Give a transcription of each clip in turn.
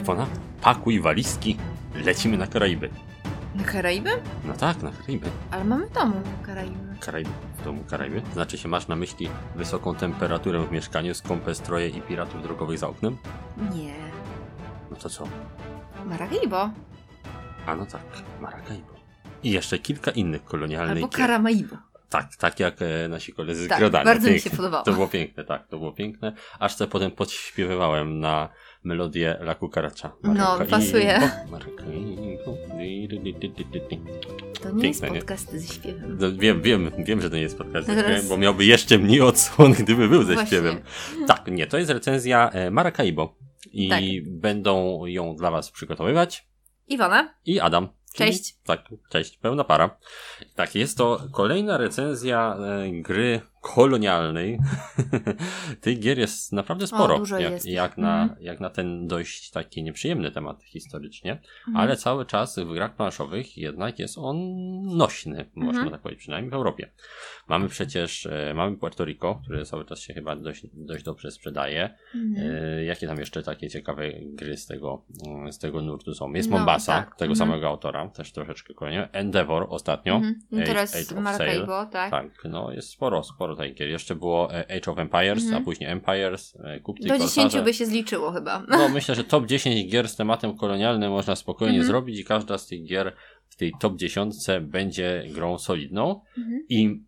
Iwona, pakuj walizki, lecimy na Karaiby. Na Karaiby? No tak, na Karaiby. Ale mamy w domu Karaiby. Karaiby, w domu Karaiby. Znaczy się masz na myśli wysoką temperaturę w mieszkaniu, skąpe stroje i piratów drogowych za oknem? Nie. No to co? Maracaibo. A no tak, Maracaibo. I jeszcze kilka innych kolonialnych Albo gier. Karamaibo. Tak, tak jak e, nasi koledzy z Tak, Grodania. bardzo mi Pięknie. się podobało. To było piękne, tak, to było piękne. Aż to potem podśpiewywałem na melodię La Cucaracha. No, pasuje. To nie jest podcast ze śpiewem. No, wiem, wiem, wiem, że to nie jest podcast ze No śpiewem, bo miałby jeszcze mniej odsłon, gdyby był ze śpiewem. Tak, nie, to jest recenzja e, Maracaibo. I Tak. będą ją dla was przygotowywać. Iwona? I Adam. Cześć. Tak, cześć, pełna para. Tak, jest to kolejna recenzja e, gry kolonialnej. Tych gier jest naprawdę sporo. dużo jak, jest. Jak, na, Mhm. jak na ten dość taki nieprzyjemny temat historycznie. Mhm. Ale cały czas w grach planszowych jednak jest on nośny, można Mhm. tak powiedzieć, przynajmniej w Europie. Mamy przecież, e, mamy Puerto Rico, które cały czas się chyba dość, dość dobrze sprzedaje. Mhm. E, Jakie tam jeszcze takie ciekawe gry z tego, z tego nurtu są? Jest No, Mombasa, tak. tego samego autora, też troszeczkę kolejnie. Endeavor ostatnio. Teraz Maracaibo, tak? Tak, no jest sporo, sporo takich gier. Jeszcze było e, Age of Empires, Mhm. a później Empires, e, Kupty Do Korsarze. 10 by się zliczyło chyba. No myślę, że top 10 gier z tematem kolonialnym można spokojnie Mhm. zrobić i każda z tych gier w tej top 10 będzie grą solidną Mhm. i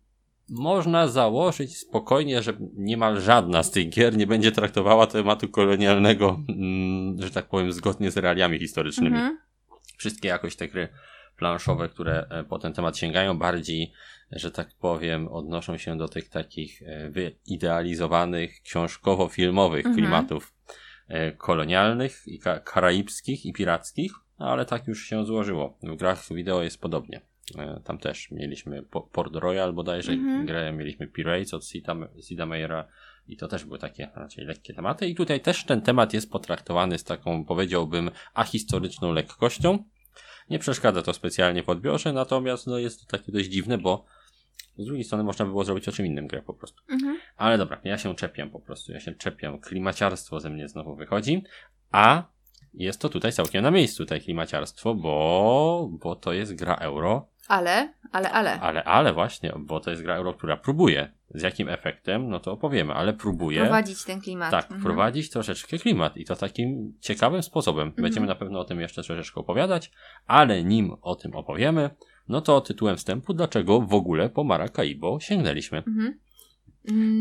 można założyć spokojnie, że niemal żadna z tych gier nie będzie traktowała tematu kolonialnego, mm, że tak powiem, zgodnie z realiami historycznymi. Mhm. Wszystkie jakoś te gry planszowe, które e, po ten temat sięgają, bardziej, że tak powiem, odnoszą się do tych takich e, wyidealizowanych, książkowo-filmowych Mhm. klimatów e, kolonialnych i ka- karaibskich i pirackich, ale tak już się złożyło. W grach wideo jest podobnie. Tam też mieliśmy Po- Port Royal bodajże, Mhm. grę mieliśmy Pirates od Sida Meyera i to też były takie raczej lekkie tematy. I tutaj też ten temat jest potraktowany z taką, powiedziałbym, ahistoryczną lekkością. Nie przeszkadza to specjalnie w odbiorze, natomiast no, jest to takie dość dziwne, bo z drugiej strony można by było zrobić o czym innym grę po prostu. Mhm. Ale dobra, ja się czepiam po prostu, ja się czepiam. Klimaciarstwo ze mnie znowu wychodzi, a jest to tutaj całkiem na miejscu, tutaj klimaciarstwo, bo, bo to jest gra euro, Ale, ale, ale. ale, ale właśnie, bo to jest gra euro, która próbuje. Z jakim efektem, no to opowiemy, ale próbuje. Prowadzić ten klimat. Tak, Mhm. wprowadzić troszeczkę klimat i to takim ciekawym sposobem. Mhm. Będziemy na pewno o tym jeszcze troszeczkę opowiadać, ale nim o tym opowiemy, no to tytułem wstępu, dlaczego w ogóle po Maracaibo sięgnęliśmy. Mhm.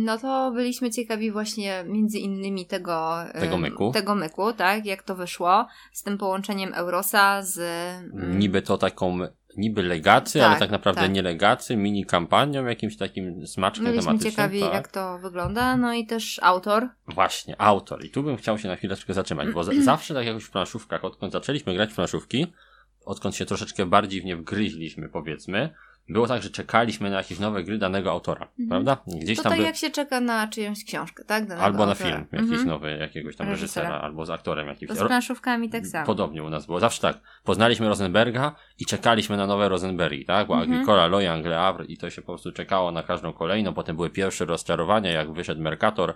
No to byliśmy ciekawi właśnie między innymi tego, Tego myku. tego myku, tak, jak to wyszło z tym połączeniem Eurosa z mm, Niby to taką, niby legacy, Tak, ale tak naprawdę tak. nie legacy, mini kampanią, jakimś takim smaczkiem byliśmy tematycznym. ciekawi tak. jak to wygląda, no i też autor. Właśnie, autor. I tu bym chciał się na chwileczkę zatrzymać, bo za- zawsze tak jakoś w planszówkach, odkąd zaczęliśmy grać w planszówki, odkąd się troszeczkę bardziej w nie wgryźliśmy, powiedzmy, było tak, że czekaliśmy na jakieś nowe gry danego autora, Mhm. prawda? Gdzieś To tam tak by... jak się czeka na czyjąś książkę, tak? Danego Albo na autora. film jakiś Mhm. nowy, jakiegoś tam reżysera, Reżysera. albo z aktorem jakimś. Z planszówkami tak samo. Podobnie u nas było. Zawsze tak. Poznaliśmy Rosenberga i czekaliśmy na nowe Rosenbergi, tak? Bo Mhm. Agricola, Loyan, Le Havre i to się po prostu czekało na każdą kolejną. Potem były pierwsze rozczarowania, jak wyszedł Mercator.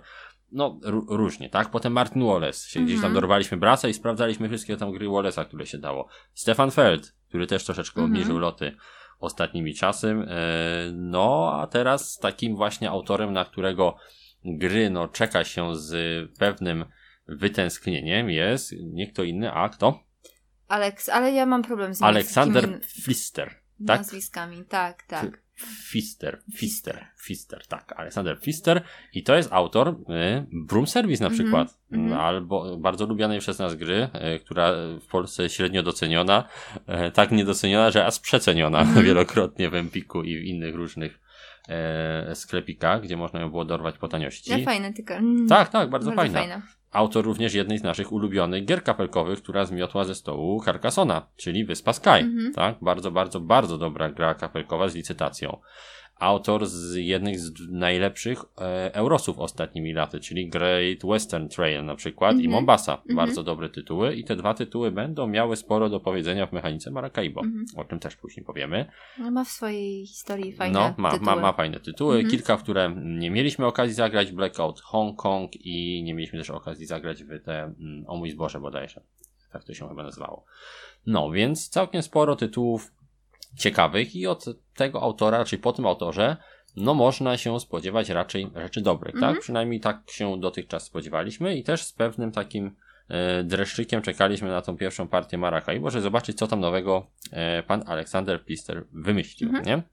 No, ró- różnie, tak? Potem Martin Wallace. Się gdzieś tam Mhm. dorwaliśmy braca i sprawdzaliśmy wszystkie tam gry Wallace'a, które się dało. Stefan Feld, który też troszeczkę Mhm. obniżył loty ostatnimi czasem. E, No, a teraz takim właśnie autorem, na którego gry no, czeka się z pewnym wytęsknieniem jest nie kto inny, a kto? Aleks, ale ja mam problem z Aleksander Pfister. Tak? nazwiskami. Tak, tak. Pfister, Pfister, Pfister, tak, Aleksander Pfister i to jest autor y, Broom Service na Mhm, przykład, mhm. albo bardzo lubianej przez nas gry, y, która w Polsce średnio doceniona, y, tak niedoceniona, że aż przeceniona Mhm. wielokrotnie w Empiku i w innych różnych e, sklepikach, gdzie można ją było dorwać po taniości. Ja fajne, tylko... mm, Tak, tak, bardzo, bardzo fajna. fajne. Autor również jednej z naszych ulubionych gier kapelkowych, która zmiotła ze stołu Carcassona, czyli Wyspa Sky. Mhm. Tak, bardzo, bardzo, bardzo dobra gra kapelkowa z licytacją. Autor z jednych z najlepszych e, Eurosów ostatnimi laty, czyli Great Western Trail na przykład i Mhm. Mombasa. Mhm. Bardzo dobre tytuły i te dwa tytuły będą miały sporo do powiedzenia w mechanice Maracaibo. Mhm. O tym też później powiemy. No, ma w swojej historii fajne No, ma, tytuły. ma, ma fajne tytuły. Mhm. Kilka, w które nie mieliśmy okazji zagrać. Blackout Hong Kong i nie mieliśmy też okazji zagrać w te mm, O mój zboże bodajże. tak to się chyba nazywało. No, więc całkiem sporo tytułów ciekawych i od tego autora, czyli po tym autorze, no można się spodziewać raczej rzeczy dobrych, Mhm. tak? Przynajmniej tak się dotychczas spodziewaliśmy i też z pewnym takim e, dreszczykiem czekaliśmy na tą pierwszą partię Maracaibo, żeby zobaczyć, co tam nowego e, pan Aleksander Plister wymyślił, Mhm. nie?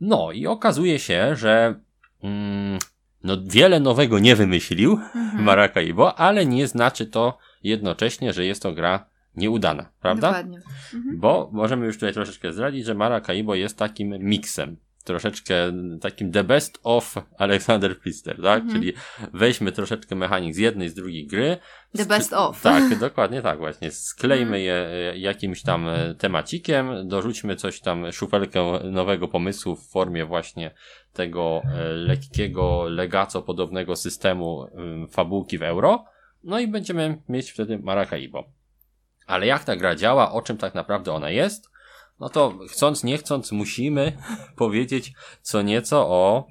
No i okazuje się, że mm, no wiele nowego nie wymyślił Mhm. Maracaibo, ale nie znaczy to jednocześnie, że jest to gra nieudana, prawda? Dokładnie. Mhm. Bo możemy już tutaj troszeczkę zdradzić, że Maracaibo jest takim miksem. Troszeczkę takim the best of Alexander Pfister, tak? Mhm. Czyli weźmy troszeczkę mechanik z jednej, z drugiej gry. The best of. Tak, dokładnie tak właśnie. Sklejmy Mhm. je e, jakimś tam e, temacikiem, dorzućmy coś tam, szufelkę nowego pomysłu w formie właśnie tego e, lekkiego, legaco podobnego systemu fabułki w euro. No i będziemy mieć wtedy Maracaibo. Ale jak ta gra działa, o czym tak naprawdę ona jest, no to chcąc, nie chcąc, musimy powiedzieć co nieco o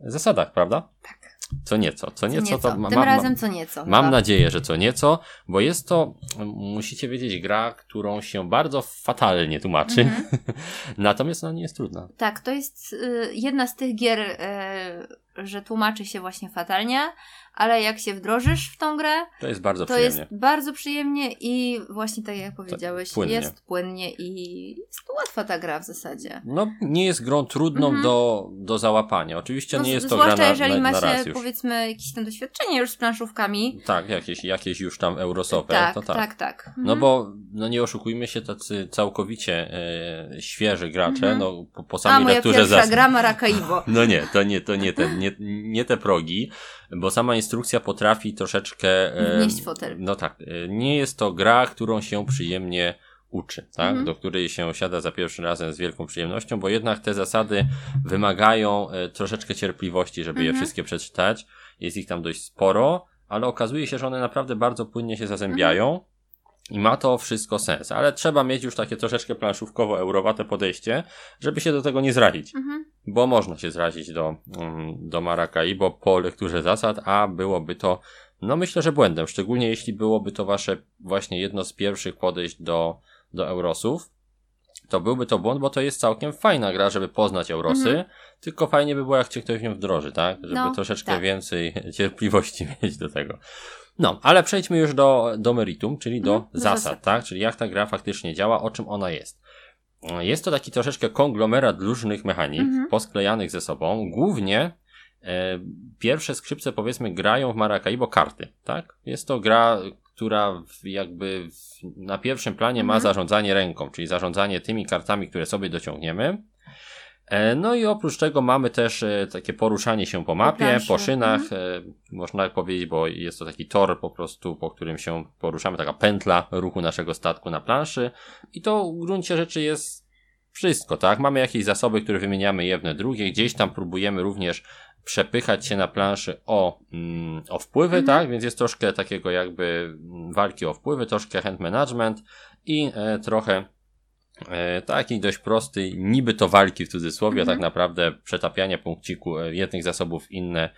zasadach, prawda? Tak. Co nieco, co Co nieco, nieco. to ma, Tym ma, razem co nieco. Mam chyba. nadzieję, że co nieco, bo jest to, musicie wiedzieć, gra, którą się bardzo fatalnie tłumaczy. Mhm. Natomiast ona nie jest trudna. Tak, to jest y, jedna z tych gier, y, że tłumaczy się właśnie fatalnie, ale jak się wdrożysz w tą grę, To jest bardzo to przyjemnie. jest bardzo przyjemnie i właśnie tak jak powiedziałeś, płynnie. jest płynnie i jest łatwa ta gra w zasadzie. No, nie jest grą trudną Mhm. do, do załapania. Oczywiście No, nie jest to zwłaszcza gra na, jeżeli na, ma na raz się już. powiedzmy jakieś tam doświadczenie już z planszówkami. Tak, jakieś, jakieś już tam eurosowe, tak, to tak, tak. tak, No Mhm. bo, no nie oszukujmy się, tacy całkowicie e, świeży gracze, Mhm. no po, po A samej moja lekturze pierwsza zasad. gra Maracaibo. No nie, to nie, to nie, ten, nie, nie te progi, bo sama instrukcja potrafi troszeczkę... Wnieść fotel. No tak, e, nie jest to gra, którą się przyjemnie uczy, tak? Mhm. Do której się siada za pierwszym razem z wielką przyjemnością, bo jednak te zasady wymagają e, troszeczkę cierpliwości, żeby je Mhm. wszystkie przeczytać. Jest ich tam dość sporo, ale okazuje się, że one naprawdę bardzo płynnie się zazębiają. I ma to wszystko sens, ale trzeba mieć już takie troszeczkę planszówkowo-eurowate podejście, żeby się do tego nie zrazić Mhm. bo można się zrazić do, mm, do Maracaibo po lekturze zasad, a byłoby to, no myślę, że błędem, szczególnie jeśli byłoby to wasze właśnie jedno z pierwszych podejść do, do Eurosów, to byłby to błąd, bo to jest całkiem fajna gra, żeby poznać Eurosy, Mhm. tylko fajnie by było, jak cię ktoś w nią wdroży, tak? Żeby No, troszeczkę tak. więcej cierpliwości mieć do tego. No, ale przejdźmy już do, do meritum, czyli do do zasad, zasad. tak? Czyli jak ta gra faktycznie działa, o czym ona jest. Jest to taki troszeczkę konglomerat różnych mechanik, Mhm. posklejanych ze sobą. Głównie e, pierwsze skrzypce, powiedzmy, grają w Maracaibo karty, tak? Jest to gra, która jakby na pierwszym planie ma Mhm. zarządzanie ręką, czyli zarządzanie tymi kartami, które sobie dociągniemy. E, No i oprócz tego mamy też e, takie poruszanie się po mapie, po szynach, Mhm. e, można powiedzieć, bo jest to taki tor po prostu, po którym się poruszamy, taka pętla ruchu naszego statku na planszy i to w gruncie rzeczy jest wszystko, tak? Mamy jakieś zasoby, które wymieniamy jedne drugie, gdzieś tam próbujemy również przepychać się na planszy o, mm, o wpływy, Mhm. tak? Więc jest troszkę takiego jakby mm, walki o wpływy, troszkę hand management i e, trochę taki dość prosty, niby to walki w cudzysłowie, a Mhm. tak naprawdę przetapianie punkciku e, jednych zasobów w inne,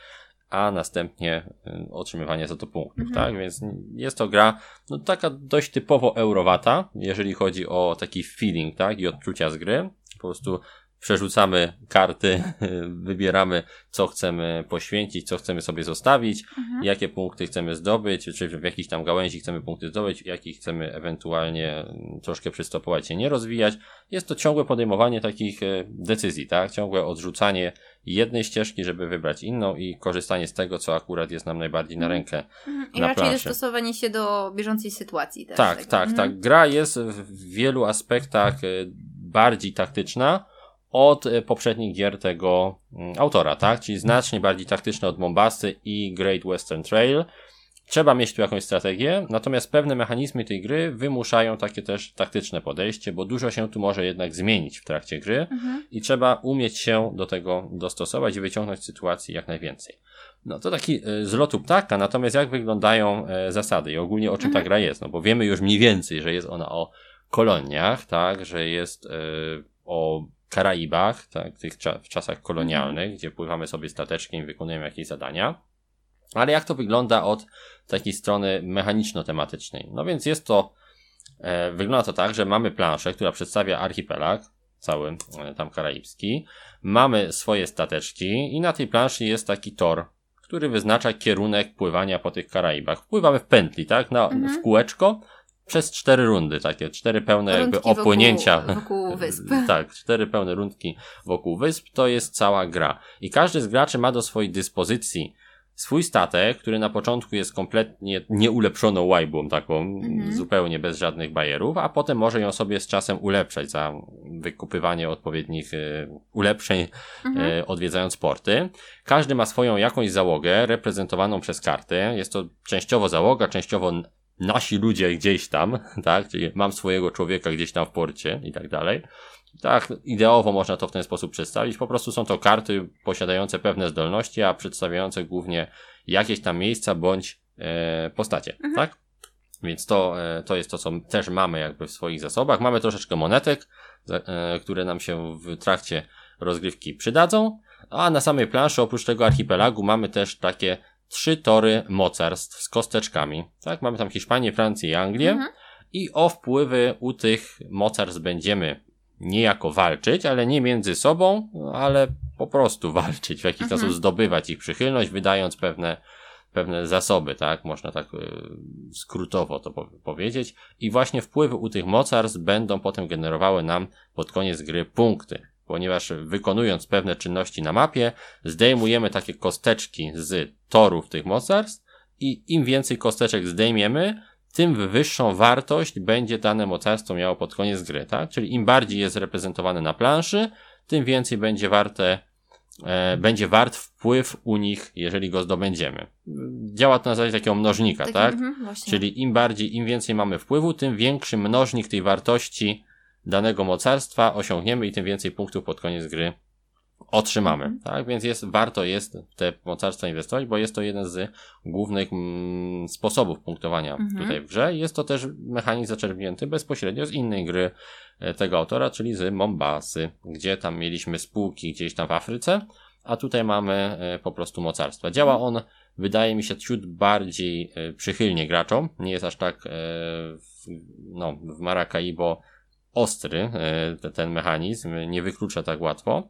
a następnie e, otrzymywanie za to punktów, Mhm. tak? Więc jest to gra, no taka dość typowo eurowata, jeżeli chodzi o taki feeling, tak? I odczucia z gry. Po prostu przerzucamy karty, wybieramy, co chcemy poświęcić, co chcemy sobie zostawić, Mhm. jakie punkty chcemy zdobyć, czy w jakiejś tam gałęzi chcemy punkty zdobyć, jakich chcemy ewentualnie mm, troszkę przystopować się, nie rozwijać. Jest to ciągłe podejmowanie takich e, decyzji, tak? Ciągłe odrzucanie jednej ścieżki, żeby wybrać inną i korzystanie z tego, co akurat jest nam najbardziej na Mhm. rękę. Mhm. I na raczej planszy. dostosowanie się do bieżącej sytuacji też. Tak, tak, Mhm. tak. Gra jest w wielu aspektach e, bardziej taktyczna od e, poprzednich gier tego mm, autora, tak? Czyli znacznie bardziej taktyczna od Mombasy i Great Western Trail. Trzeba mieć tu jakąś strategię, natomiast pewne mechanizmy tej gry wymuszają takie też taktyczne podejście, bo dużo się tu może jednak zmienić w trakcie gry Mhm. i trzeba umieć się do tego dostosować i wyciągnąć z sytuacji jak najwięcej. No to taki y, z lotu ptaka, natomiast jak wyglądają e, zasady i ogólnie o czym ta Mhm. gra jest, no bo wiemy już mniej więcej, że jest ona o koloniach, tak, że jest e, o Karaibach, tak, tych cza w czasach kolonialnych, gdzie pływamy sobie stateczkiem i wykonujemy jakieś zadania. Ale jak to wygląda od takiej strony mechaniczno-tematycznej? No więc jest to E, wygląda to tak, że mamy planszę, która przedstawia archipelag, cały e, tam karaibski. Mamy swoje stateczki i na tej planszy jest taki tor, który wyznacza kierunek pływania po tych Karaibach. Pływamy w pętli, tak? Na, Mhm. W kółeczko przez cztery rundy, takie cztery pełne jakby Rundki wokół- opłynięcia. wokół wysp. tak, cztery pełne rundki wokół wysp to jest cała gra. I każdy z graczy ma do swojej dyspozycji swój statek, który na początku jest kompletnie nieulepszoną łajbą, taką Mhm. zupełnie bez żadnych bajerów, a potem może ją sobie z czasem ulepszać za wykupywanie odpowiednich e, ulepszeń, Mhm. e, odwiedzając porty. Każdy ma swoją jakąś załogę reprezentowaną przez karty. Jest to częściowo załoga, częściowo nasi ludzie gdzieś tam, tak? Czyli mam swojego człowieka gdzieś tam w porcie i tak dalej. Tak, ideowo można to w ten sposób przedstawić. Po prostu są to karty posiadające pewne zdolności, a przedstawiające głównie jakieś tam miejsca bądź e, postacie, Mhm. tak? Więc to, e, to jest to, co też mamy jakby w swoich zasobach. Mamy troszeczkę monetek, za- e, które nam się w trakcie rozgrywki przydadzą. A na samej planszy, oprócz tego archipelagu, mamy też takie trzy tory mocarstw z kosteczkami. Tak, mamy tam Hiszpanię, Francję i Anglię. Mhm. I o wpływy u tych mocarstw będziemy niejako walczyć, ale nie między sobą, ale po prostu walczyć, w jakiś Mhm. sposób zdobywać ich przychylność, wydając pewne, pewne zasoby, tak? Można tak y, skrótowo to po- powiedzieć. I właśnie wpływy u tych mocarstw będą potem generowały nam pod koniec gry punkty. Ponieważ wykonując pewne czynności na mapie, zdejmujemy takie kosteczki z torów tych mocarstw i im więcej kosteczek zdejmiemy, tym wyższą wartość będzie dane mocarstwo miało pod koniec gry, tak? Czyli im bardziej jest reprezentowane na planszy, tym więcej będzie warte, e, będzie wart wpływ u nich, jeżeli go zdobędziemy. Działa to na zasadzie takiego mnożnika, tak? mhm, właśnie. Czyli im bardziej, im więcej mamy wpływu, tym większy mnożnik tej wartości danego mocarstwa osiągniemy i tym więcej punktów pod koniec gry otrzymamy. Mhm. Tak, więc jest, warto jest w te mocarstwa inwestować, bo jest to jeden z głównych mm, sposobów punktowania Mhm. tutaj w grze. Jest to też mechanizm zaczerpnięty bezpośrednio z innej gry e, tego autora, czyli z Mombasy, gdzie tam mieliśmy spółki gdzieś tam w Afryce, a tutaj mamy e, po prostu mocarstwa. Działa on, wydaje mi się, ciut bardziej e, przychylnie graczom. Nie jest aż tak w, no, w Maracaibo ostry e, te- ten mechanizm, nie wyklucza tak łatwo.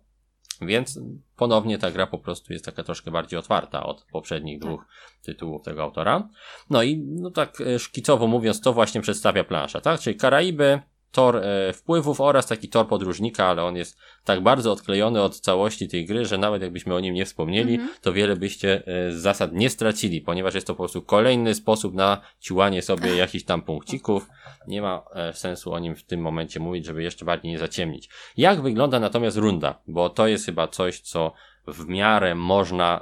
Więc ponownie ta gra po prostu jest taka troszkę bardziej otwarta od poprzednich dwóch tytułów tego autora. No i no tak e, szkicowo mówiąc, to właśnie przedstawia plansza, tak? Czyli Karaiby, tor e, wpływów oraz taki tor podróżnika, ale on jest tak bardzo odklejony od całości tej gry, że nawet jakbyśmy o nim nie wspomnieli, Mhm. to wiele byście e, z zasad nie stracili, ponieważ jest to po prostu kolejny sposób na ciłanie sobie jakichś tam punkcików. Nie ma e, sensu o nim w tym momencie mówić, żeby jeszcze bardziej nie zaciemnić. Jak wygląda natomiast runda? Bo to jest chyba coś, co w miarę można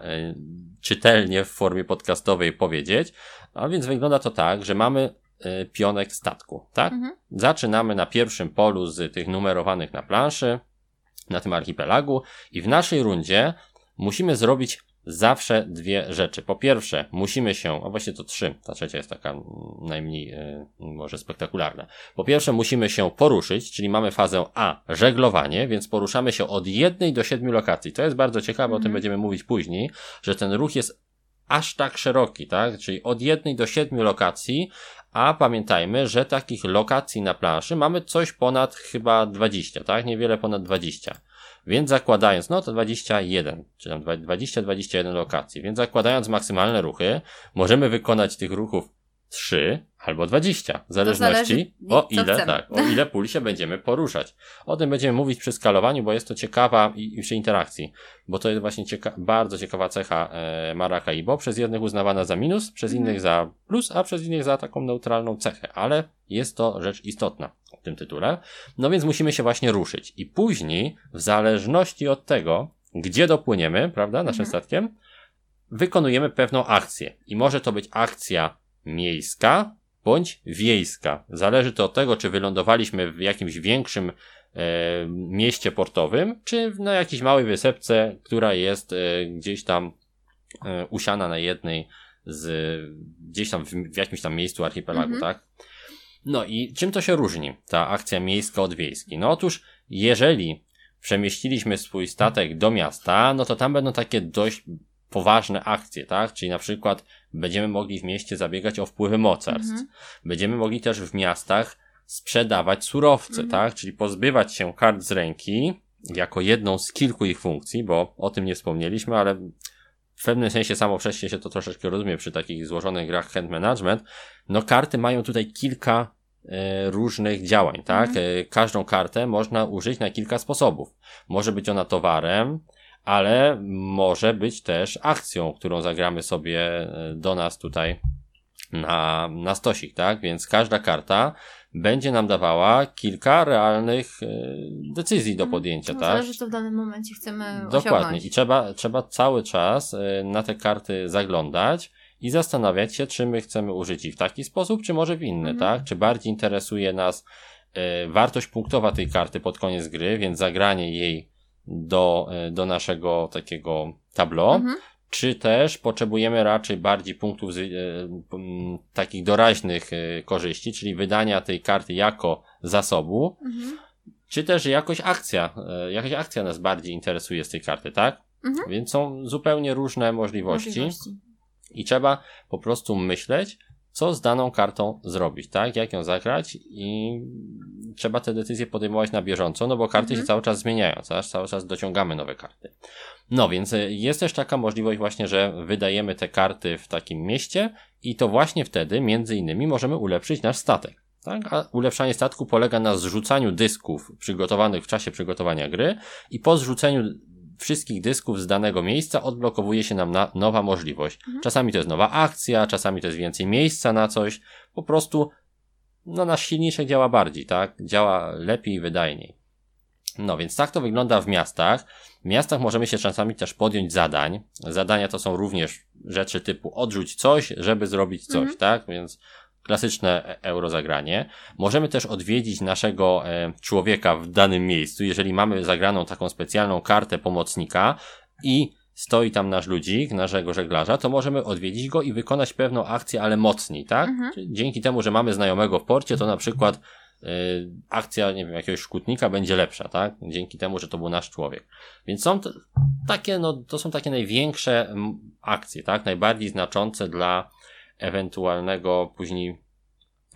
czytelnie w formie podcastowej powiedzieć. A więc wygląda to tak, że mamy e, pionek statku, tak? Mhm. Zaczynamy na pierwszym polu z tych numerowanych na planszy, na tym archipelagu i w naszej rundzie musimy zrobić zawsze dwie rzeczy. Po pierwsze, musimy się, a właśnie to trzy, ta trzecia jest taka najmniej e, może spektakularna. Po pierwsze, musimy się poruszyć, czyli mamy fazę A, żeglowanie, więc poruszamy się od jednej do siedmiu lokacji. To jest bardzo ciekawe, o tym Mhm. będziemy mówić później, że ten ruch jest aż tak szeroki, tak? Czyli od jednej do siedmiu lokacji, a pamiętajmy, że takich lokacji na planszy mamy coś ponad chyba 20, tak? Niewiele ponad 20. Więc zakładając, no to 21, czy tam 20-21 lokacji, więc zakładając maksymalne ruchy, możemy wykonać tych ruchów 3 albo 20, w zależności zależy, o ile, chcemy. tak, o ile pól się będziemy poruszać. O tym będziemy mówić przy skalowaniu, bo jest to ciekawa i, i przy interakcji, bo to jest właśnie cieka bardzo ciekawa cecha e, Maracaibo, przez jednych uznawana za minus, przez Mhm. innych za plus, a przez innych za taką neutralną cechę, ale jest to rzecz istotna w tym tytule. No więc musimy się właśnie ruszyć i później, w zależności od tego, gdzie dopłyniemy, prawda, naszym Mhm. statkiem, wykonujemy pewną akcję. I może to być akcja miejska bądź wiejska. Zależy to od tego, czy wylądowaliśmy w jakimś większym e, mieście portowym, czy na jakiejś małej wysepce, która jest e, gdzieś tam e, usiana na jednej z, gdzieś tam w, w jakimś tam miejscu archipelagu, Mhm. tak? No i czym to się różni, ta akcja miejska od wiejskiej? No otóż, jeżeli przemieściliśmy swój statek do miasta, no to tam będą takie dość poważne akcje, tak? Czyli na przykład będziemy mogli w mieście zabiegać o wpływy mocarstw. Mhm. Będziemy mogli też w miastach sprzedawać surowce, Mhm. tak? Czyli pozbywać się kart z ręki jako jedną z kilku ich funkcji, bo o tym nie wspomnieliśmy, ale w pewnym sensie samo przez się to troszeczkę rozumie przy takich złożonych grach hand management. No karty mają tutaj kilka e, różnych działań, tak? E, każdą kartę można użyć na kilka sposobów. Może być ona towarem, ale może być też akcją, którą zagramy sobie e, do nas tutaj na, na stosik, tak? Więc każda karta będzie nam dawała kilka realnych e, decyzji do podjęcia, No, tak? Zależy, co w danym momencie chcemy Dokładnie. osiągnąć. I trzeba, trzeba cały czas e, na te karty zaglądać i zastanawiać się, czy my chcemy użyć ich w taki sposób, czy może w inny, Mhm. tak? Czy bardziej interesuje nas wartość punktowa tej karty pod koniec gry, więc zagranie jej do, e, do naszego takiego tableau, Mhm. czy też potrzebujemy raczej bardziej punktów z, e, takich doraźnych e, korzyści, czyli wydania tej karty jako zasobu, Mhm. czy też jakoś akcja, e, jakaś akcja nas bardziej interesuje z tej karty, tak? Mhm. Więc są zupełnie różne możliwości, Możliwości. i trzeba po prostu myśleć, co z daną kartą zrobić, tak? Jak ją zagrać i trzeba te decyzje podejmować na bieżąco, no bo karty Mhm. się cały czas zmieniają, cały, cały czas dociągamy nowe karty. No więc e, jest też taka możliwość właśnie, że wydajemy te karty w takim mieście i to właśnie wtedy między innymi możemy ulepszyć nasz statek. Tak? A ulepszanie statku polega na zrzucaniu dysków przygotowanych w czasie przygotowania gry i po zrzuceniu wszystkich dysków z danego miejsca odblokowuje się nam na nowa możliwość. Mhm. Czasami to jest nowa akcja, czasami to jest więcej miejsca na coś. Po prostu no, nasz silniczek działa bardziej, tak? Działa lepiej i wydajniej. No więc tak to wygląda w miastach. W miastach możemy się czasami też podjąć zadań. Zadania to są również rzeczy typu odrzuć coś, żeby zrobić coś, Mhm. tak? Więc klasyczne e- eurozagranie. Możemy też odwiedzić naszego e, człowieka w danym miejscu, jeżeli mamy zagraną taką specjalną kartę pomocnika i stoi tam nasz ludzik, naszego żeglarza, to możemy odwiedzić go i wykonać pewną akcję, ale mocniej, tak? Mhm. Dzięki temu, że mamy znajomego w porcie, to na przykład y, akcja, nie wiem, jakiegoś szkutnika będzie lepsza, tak? Dzięki temu, że to był nasz człowiek. Więc są takie, no, to są takie największe akcje, tak? Najbardziej znaczące dla ewentualnego później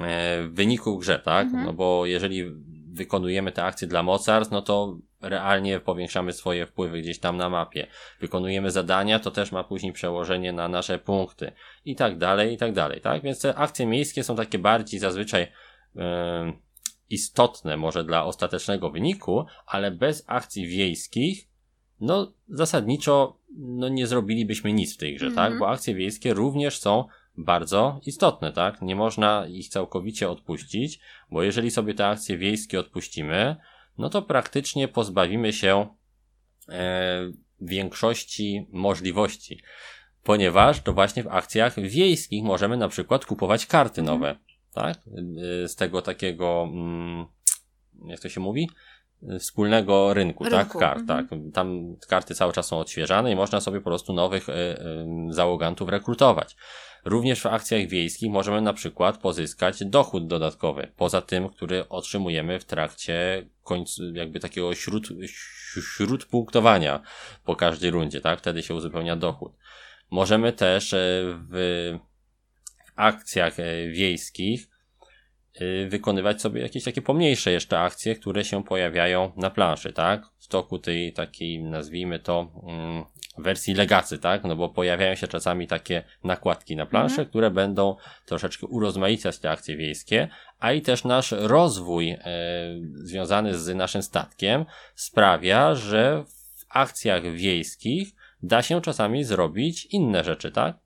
e, wyniku grze, tak? Mhm. No bo jeżeli wykonujemy te akcje dla mocarstw, no to realnie powiększamy swoje wpływy gdzieś tam na mapie. Wykonujemy zadania, to też ma później przełożenie na nasze punkty i tak dalej, i tak dalej, tak? Więc te akcje miejskie są takie bardziej zazwyczaj e, istotne może dla ostatecznego wyniku, ale bez akcji wiejskich no zasadniczo no nie zrobilibyśmy nic w tej grze, Mhm. tak? Bo akcje wiejskie również są bardzo istotne, tak? Nie można ich całkowicie odpuścić, bo jeżeli sobie te akcje wiejskie odpuścimy, no to praktycznie pozbawimy się e, większości możliwości, ponieważ to właśnie w akcjach wiejskich możemy na przykład kupować karty Mhm. nowe, tak? Y, Z tego takiego, mm, jak to się mówi? Y, Wspólnego rynku, tak? Rynku, Kart, mhm. tak. Tam karty cały czas są odświeżane i można sobie po prostu nowych y, y, załogantów rekrutować. Również w akcjach wiejskich możemy na przykład pozyskać dochód dodatkowy, poza tym, który otrzymujemy w trakcie końcu, jakby takiego śród, śród punktowania po każdej rundzie, tak? Wtedy się uzupełnia dochód. Możemy też w, akcjach wiejskich wykonywać sobie jakieś takie pomniejsze jeszcze akcje, które się pojawiają na planszy, tak? W toku tej takiej, nazwijmy to, mm, wersji legacy, tak? No bo pojawiają się czasami takie nakładki na planszę, Mhm. które będą troszeczkę urozmaicać te akcje wiejskie, a i też nasz rozwój e, związany z naszym statkiem sprawia, że w akcjach wiejskich da się czasami zrobić inne rzeczy, tak?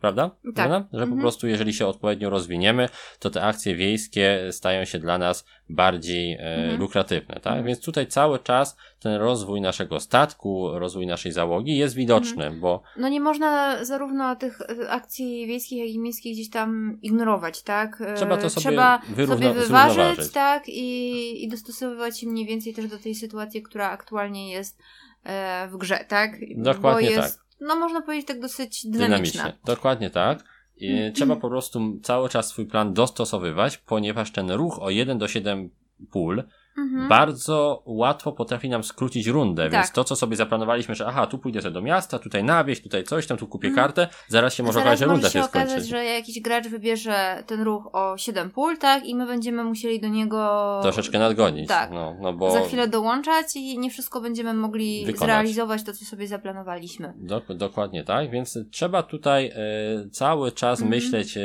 Prawda? Tak. Prawda? Że po Mhm. prostu jeżeli się odpowiednio rozwiniemy, to te akcje wiejskie stają się dla nas bardziej e, Mhm. lukratywne, tak? Mhm. Więc tutaj cały czas ten rozwój naszego statku, rozwój naszej załogi jest widoczny, Mhm. bo No nie można zarówno tych e, akcji wiejskich, jak i miejskich gdzieś tam ignorować, tak? E, Trzeba to sobie Trzeba wyrówno- sobie wyważyć, tak? I, I dostosowywać się mniej więcej też do tej sytuacji, która aktualnie jest e, w grze, tak? Dokładnie jest, tak. No można powiedzieć tak dosyć dynamiczna. Dynamicznie. Dokładnie tak. I Mhm. trzeba po prostu cały czas swój plan dostosowywać, ponieważ ten ruch o 1 do 7 pól Mhm. bardzo łatwo potrafi nam skrócić rundę, Tak. więc to, co sobie zaplanowaliśmy, że aha, tu pójdę sobie do miasta, tutaj na wieś, tutaj coś, tam tu kupię Mhm. kartę, zaraz się może okazać, że runda się się okazać, skończy. że jakiś gracz wybierze ten ruch o 7 pól, tak? I my będziemy musieli do niego Troszeczkę nadgonić. Tak. No, no bo za chwilę dołączać i nie wszystko będziemy mogli Wykonać. zrealizować to, co sobie zaplanowaliśmy. Dok- dokładnie tak, więc trzeba tutaj e, cały czas Mhm. myśleć e,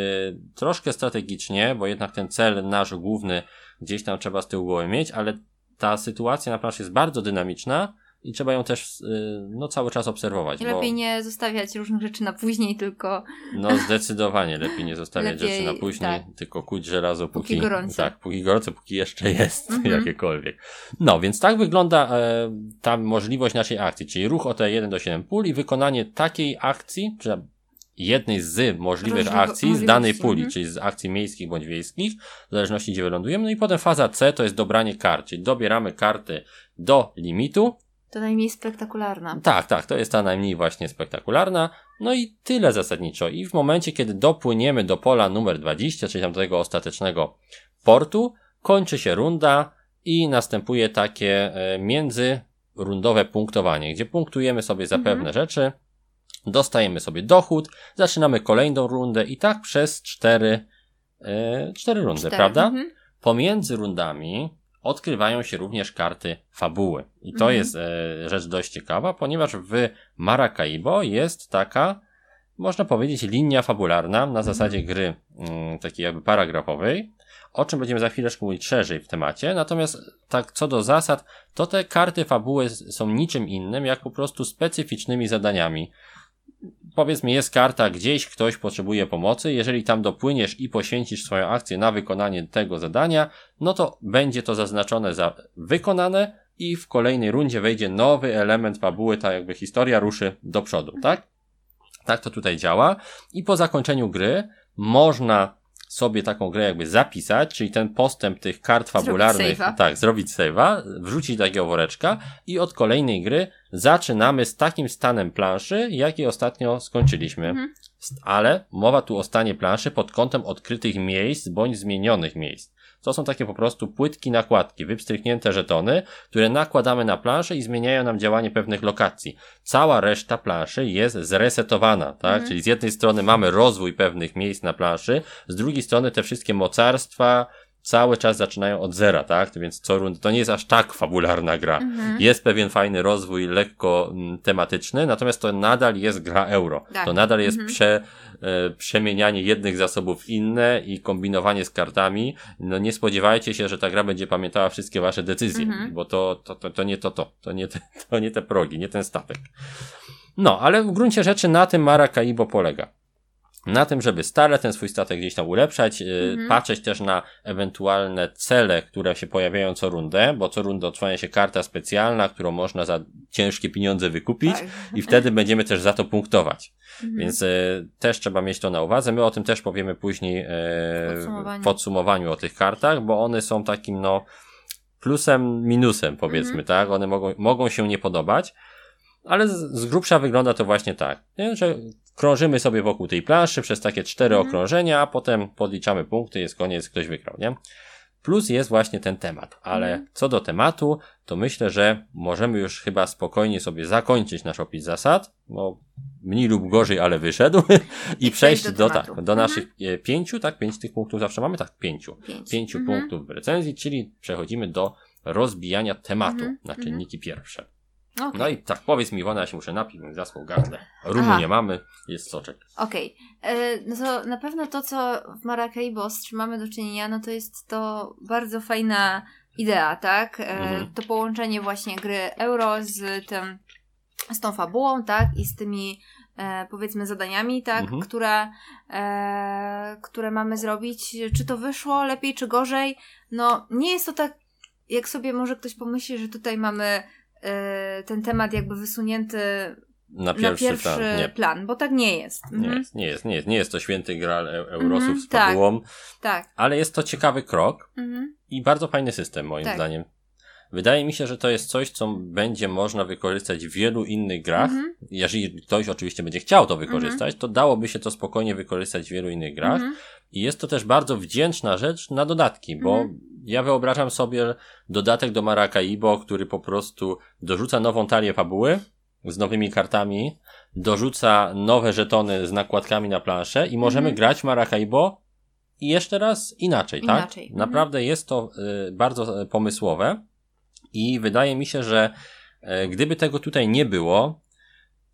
troszkę strategicznie, bo jednak ten cel nasz główny gdzieś tam trzeba z tyłu głowy mieć, ale ta sytuacja na planszy jest bardzo dynamiczna i trzeba ją też e, no, cały czas obserwować. I bo... lepiej nie zostawiać różnych rzeczy na później, tylko No zdecydowanie lepiej nie zostawiać Lepiej, rzeczy na później, tak. tylko kuć żelazo póki, Póki gorąco. Tak, póki gorąco, póki jeszcze jest Mhm. jakiekolwiek. No, więc tak wygląda e, ta możliwość naszej akcji, czyli ruch o te 1 do 7 pól i wykonanie takiej akcji, czy jednej z możliwych akcji z danej puli, mhm. czyli z akcji miejskich bądź wiejskich, w zależności gdzie wylądujemy. No i potem faza C to jest dobranie kart, czyli dobieramy karty do limitu, to najmniej spektakularna. tak, tak, to jest ta najmniej właśnie spektakularna. No i tyle zasadniczo. I w momencie, kiedy dopłyniemy do pola numer 20, czyli tam do tego ostatecznego portu, kończy się runda i następuje takie e, międzyrundowe punktowanie, gdzie punktujemy sobie za Mhm. pewne rzeczy, dostajemy sobie dochód, zaczynamy kolejną rundę i tak przez cztery, e, cztery rundy, Cztery. prawda? Mhm. Pomiędzy rundami odkrywają się również karty fabuły. I to Mhm. jest e, rzecz dość ciekawa, ponieważ w Maracaibo jest taka, można powiedzieć, linia fabularna Mhm. na zasadzie gry mm, takiej jakby paragrafowej, o czym będziemy za chwileczkę mówić szerzej w temacie. Natomiast tak co do zasad, to te karty fabuły są niczym innym, jak po prostu specyficznymi zadaniami. Powiedzmy, jest karta, gdzieś ktoś potrzebuje pomocy. Jeżeli tam dopłyniesz i poświęcisz swoją akcję na wykonanie tego zadania, no to będzie to zaznaczone za wykonane i w kolejnej rundzie wejdzie nowy element fabuły, tak jakby historia ruszy do przodu, tak? Tak to tutaj działa. I po zakończeniu gry można sobie taką grę jakby zapisać, czyli ten postęp tych kart Zrobić fabularnych, save'a. tak, zrobić save'a, wrzucić do takiego woreczka i od kolejnej gry zaczynamy z takim stanem planszy, jaki ostatnio skończyliśmy. Mhm. Ale mowa tu o stanie planszy pod kątem odkrytych miejsc bądź zmienionych miejsc. To są takie po prostu płytki nakładki, wypstryknięte żetony, które nakładamy na planszę i zmieniają nam działanie pewnych lokacji. Cała reszta planszy jest zresetowana, tak? Mhm. Czyli z jednej strony mamy rozwój pewnych miejsc na planszy, z drugiej strony te wszystkie mocarstwa cały czas zaczynają od zera, tak? Więc co rund to nie jest aż tak fabularna gra. Mhm. Jest pewien fajny rozwój, lekko mm, tematyczny, natomiast to nadal jest gra euro. Tak. To nadal jest Mhm. prze, e, przemienianie jednych zasobów w inne i kombinowanie z kartami. No nie spodziewajcie się, że ta gra będzie pamiętała wszystkie wasze decyzje, Mhm. bo to, to, to, to nie to, to, to nie te, to nie te progi, nie ten statek. No, ale w gruncie rzeczy na tym Maracaibo polega. Na tym, żeby stale ten swój statek gdzieś tam ulepszać, yy, Mhm. patrzeć też na ewentualne cele, które się pojawiają co rundę, bo co rundę odsłania się karta specjalna, którą można za ciężkie pieniądze wykupić Tak. i wtedy będziemy też za to punktować. Mhm. Więc e, też trzeba mieć to na uwadze. My o tym też powiemy później e, W podsumowaniu o tych kartach, bo one są takim no plusem, minusem powiedzmy, Mhm. tak? One mogą, mogą się nie podobać, ale z, z grubsza wygląda to właśnie tak, nie? że krążymy sobie wokół tej planszy przez takie cztery Mhm. okrążenia, a potem podliczamy punkty, jest koniec, ktoś wygrał, nie? Plus jest właśnie ten temat, ale Mhm. co do tematu, to myślę, że możemy już chyba spokojnie sobie zakończyć nasz opis zasad, no mniej lub gorzej, ale wyszedł i, I przejść do do, tak, do Mhm. naszych e, pięciu, tak, pięć tych punktów zawsze mamy, tak, pięciu. Pięć. Pięciu Mhm. punktów w recenzji, czyli przechodzimy do rozbijania tematu Mhm, na mhm. czynniki pierwsze. Okej. No i tak, powiedz mi, Iwona, ja się muszę napić, bym zaschł gardle. Rumu Aha. nie mamy, jest soczek. Okej. E, No to na pewno to, co w Maracaibo z czym mamy do czynienia, no to jest to bardzo fajna idea, tak? E, Mhm. To połączenie właśnie gry euro z tym, z tą fabułą, tak? I z tymi e, powiedzmy zadaniami, tak? Mhm. Które, e, które mamy zrobić. Czy to wyszło lepiej, czy gorzej? No nie jest to tak, jak sobie może ktoś pomyśli, że tutaj mamy ten temat jakby wysunięty Na pierwszy, na pierwszy plan. Nie, plan, bo tak nie jest. nie, Mhm. jest, nie jest, nie jest, nie jest to święty gral e- Eurosów Mhm, z tak. fabułą, Tak. ale jest to ciekawy krok Mhm. i bardzo fajny system moim Tak. zdaniem. Wydaje mi się, że to jest coś, co będzie można wykorzystać w wielu innych grach. Mhm. Jeżeli ktoś oczywiście będzie chciał to wykorzystać, to dałoby się to spokojnie wykorzystać w wielu innych grach. Mhm. I jest to też bardzo wdzięczna rzecz na dodatki, bo Mhm. Ja wyobrażam sobie dodatek do Maracaibo, który po prostu dorzuca nową talię fabuły z nowymi kartami, dorzuca nowe żetony z nakładkami na planszę i możemy Mhm. grać Maracaibo i jeszcze raz inaczej, tak? Inaczej, mhm. Naprawdę jest to y, bardzo y, pomysłowe i wydaje mi się, że y, gdyby tego tutaj nie było,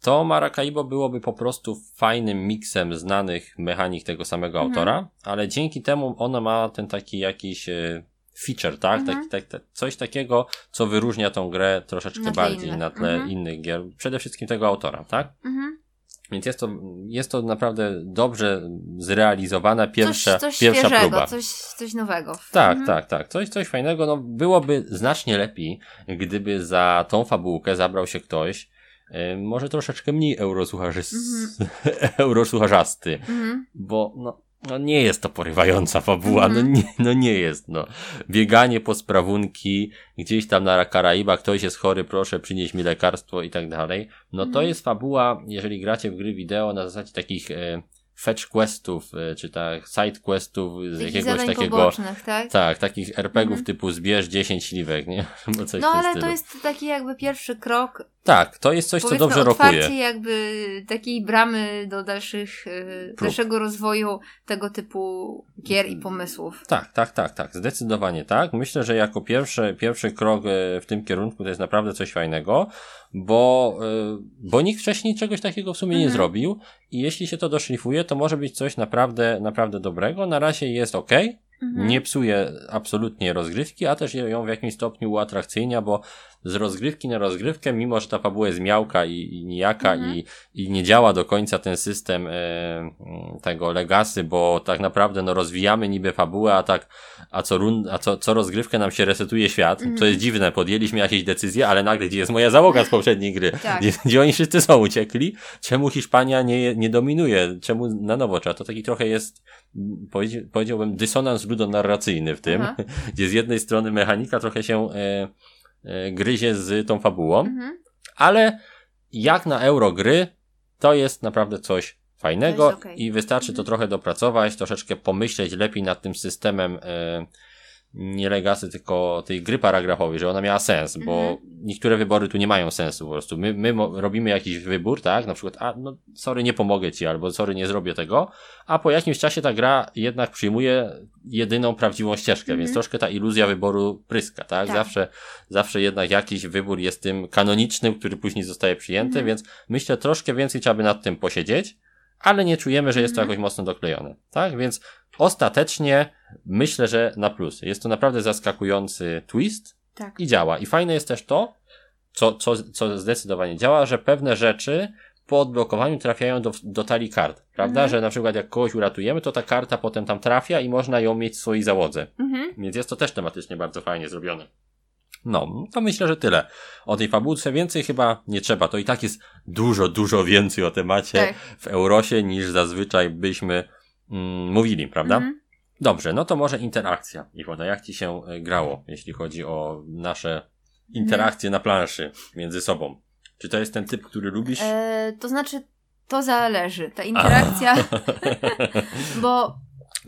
to Maracaibo byłoby po prostu fajnym miksem znanych mechanik tego samego Mhm. autora, ale dzięki temu ono ma ten taki jakiś y, feature, tak? Mhm. Tak, tak, tak? Coś takiego, co wyróżnia tą grę troszeczkę Na bardziej innych. na tle Mhm. innych gier. Przede wszystkim tego autora, tak? Mhm. Więc jest to, jest to naprawdę dobrze zrealizowana pierwsza, coś, coś pierwsza świeżego, próba. Coś, coś nowego. Tak, Mhm. tak, tak. Coś, coś fajnego. No, byłoby znacznie lepiej, gdyby za tą fabułkę zabrał się ktoś, y, może troszeczkę mniej eurosłucharzys... eurosłucharzasty, Mhm. bo no, no nie jest to porywająca fabuła, Mhm. no, nie, no nie jest, no. Bieganie po sprawunki, gdzieś tam na Karaibach, ktoś jest chory, proszę przynieść mi lekarstwo i tak dalej. No to Mhm. jest fabuła, jeżeli gracie w gry wideo na zasadzie takich e, fetch questów, e, czy tak side questów z Takich jakiegoś takiego... pobocznych, tak? Tak, takich RPGów Mhm. typu zbierz 10 śliwek, nie? No ale stylu. to jest taki jakby pierwszy krok. Tak, to jest coś, co dobrze rokuje. jakby takiej bramy do dalszych, e, Prób. dalszego rozwoju tego typu gier i pomysłów. Tak, tak, tak, tak, zdecydowanie tak. Myślę, że jako pierwszy, pierwszy krok e, w tym kierunku to jest naprawdę coś fajnego, bo, e, bo nikt wcześniej czegoś takiego w sumie nie Mhm. zrobił i jeśli się to doszlifuje, to może być coś naprawdę, naprawdę dobrego. Na razie jest ok, Mhm. nie psuje absolutnie rozgrywki, a też ją w jakimś stopniu uatrakcyjnia, bo z rozgrywki na rozgrywkę, mimo że ta fabuła jest miałka i, i nijaka Mhm. i, i nie działa do końca ten system mm, tego legacy, bo tak naprawdę no rozwijamy niby fabułę, a tak, a co, rund, a co, co rozgrywkę nam się resetuje świat, Mhm. to jest dziwne, podjęliśmy jakieś decyzje, ale nagle gdzie jest moja załoga z poprzedniej gry? Tak. Gdzie, gdzie oni wszyscy są uciekli? Czemu Hiszpania nie, nie dominuje? Czemu na nowo trzeba? To taki trochę jest, powiedziałbym, dysonans ludonarracyjny w tym, Aha. gdzie z jednej strony mechanika trochę się e, e, gryzie z tą fabułą, Mhm. ale jak na eurogry, to jest naprawdę coś fajnego To okej. i wystarczy to Mhm. trochę dopracować, troszeczkę pomyśleć lepiej nad tym systemem e, nie legacy, tylko tej gry paragrafowej, że ona miała sens, bo Mhm. niektóre wybory tu nie mają sensu po prostu. My, my robimy jakiś wybór, tak, na przykład, a no sorry, nie pomogę ci, albo sorry, nie zrobię tego, a po jakimś czasie ta gra jednak przyjmuje jedyną prawdziwą ścieżkę, Mhm. więc troszkę ta iluzja wyboru pryska, tak? Tak. Zawsze, zawsze jednak jakiś wybór jest tym kanonicznym, który później zostaje przyjęty, Mhm. więc myślę, troszkę więcej trzeba by nad tym posiedzieć, ale nie czujemy, że jest to Mhm. jakoś mocno doklejone, tak? Więc ostatecznie myślę, że na plus. Jest to naprawdę zaskakujący twist Tak. i działa. I fajne jest też to, co, co, co zdecydowanie działa, że pewne rzeczy po odblokowaniu trafiają do, do talii kart, prawda? Mhm. Że na przykład jak kogoś uratujemy, to ta karta potem tam trafia i można ją mieć w swojej załodze. Mhm. Więc jest to też tematycznie bardzo fajnie zrobione. No, to myślę, że tyle. O tej fabułce więcej chyba nie trzeba. To i tak jest dużo, dużo więcej o temacie Tak. w Eurosie niż zazwyczaj byśmy mm, mówili, prawda? Mhm. Dobrze, no to może interakcja. Iwona, jak ci się e, grało, jeśli chodzi o nasze interakcje na planszy między sobą? Czy to jest ten typ, który lubisz? E, to znaczy, to zależy. Ta interakcja, bo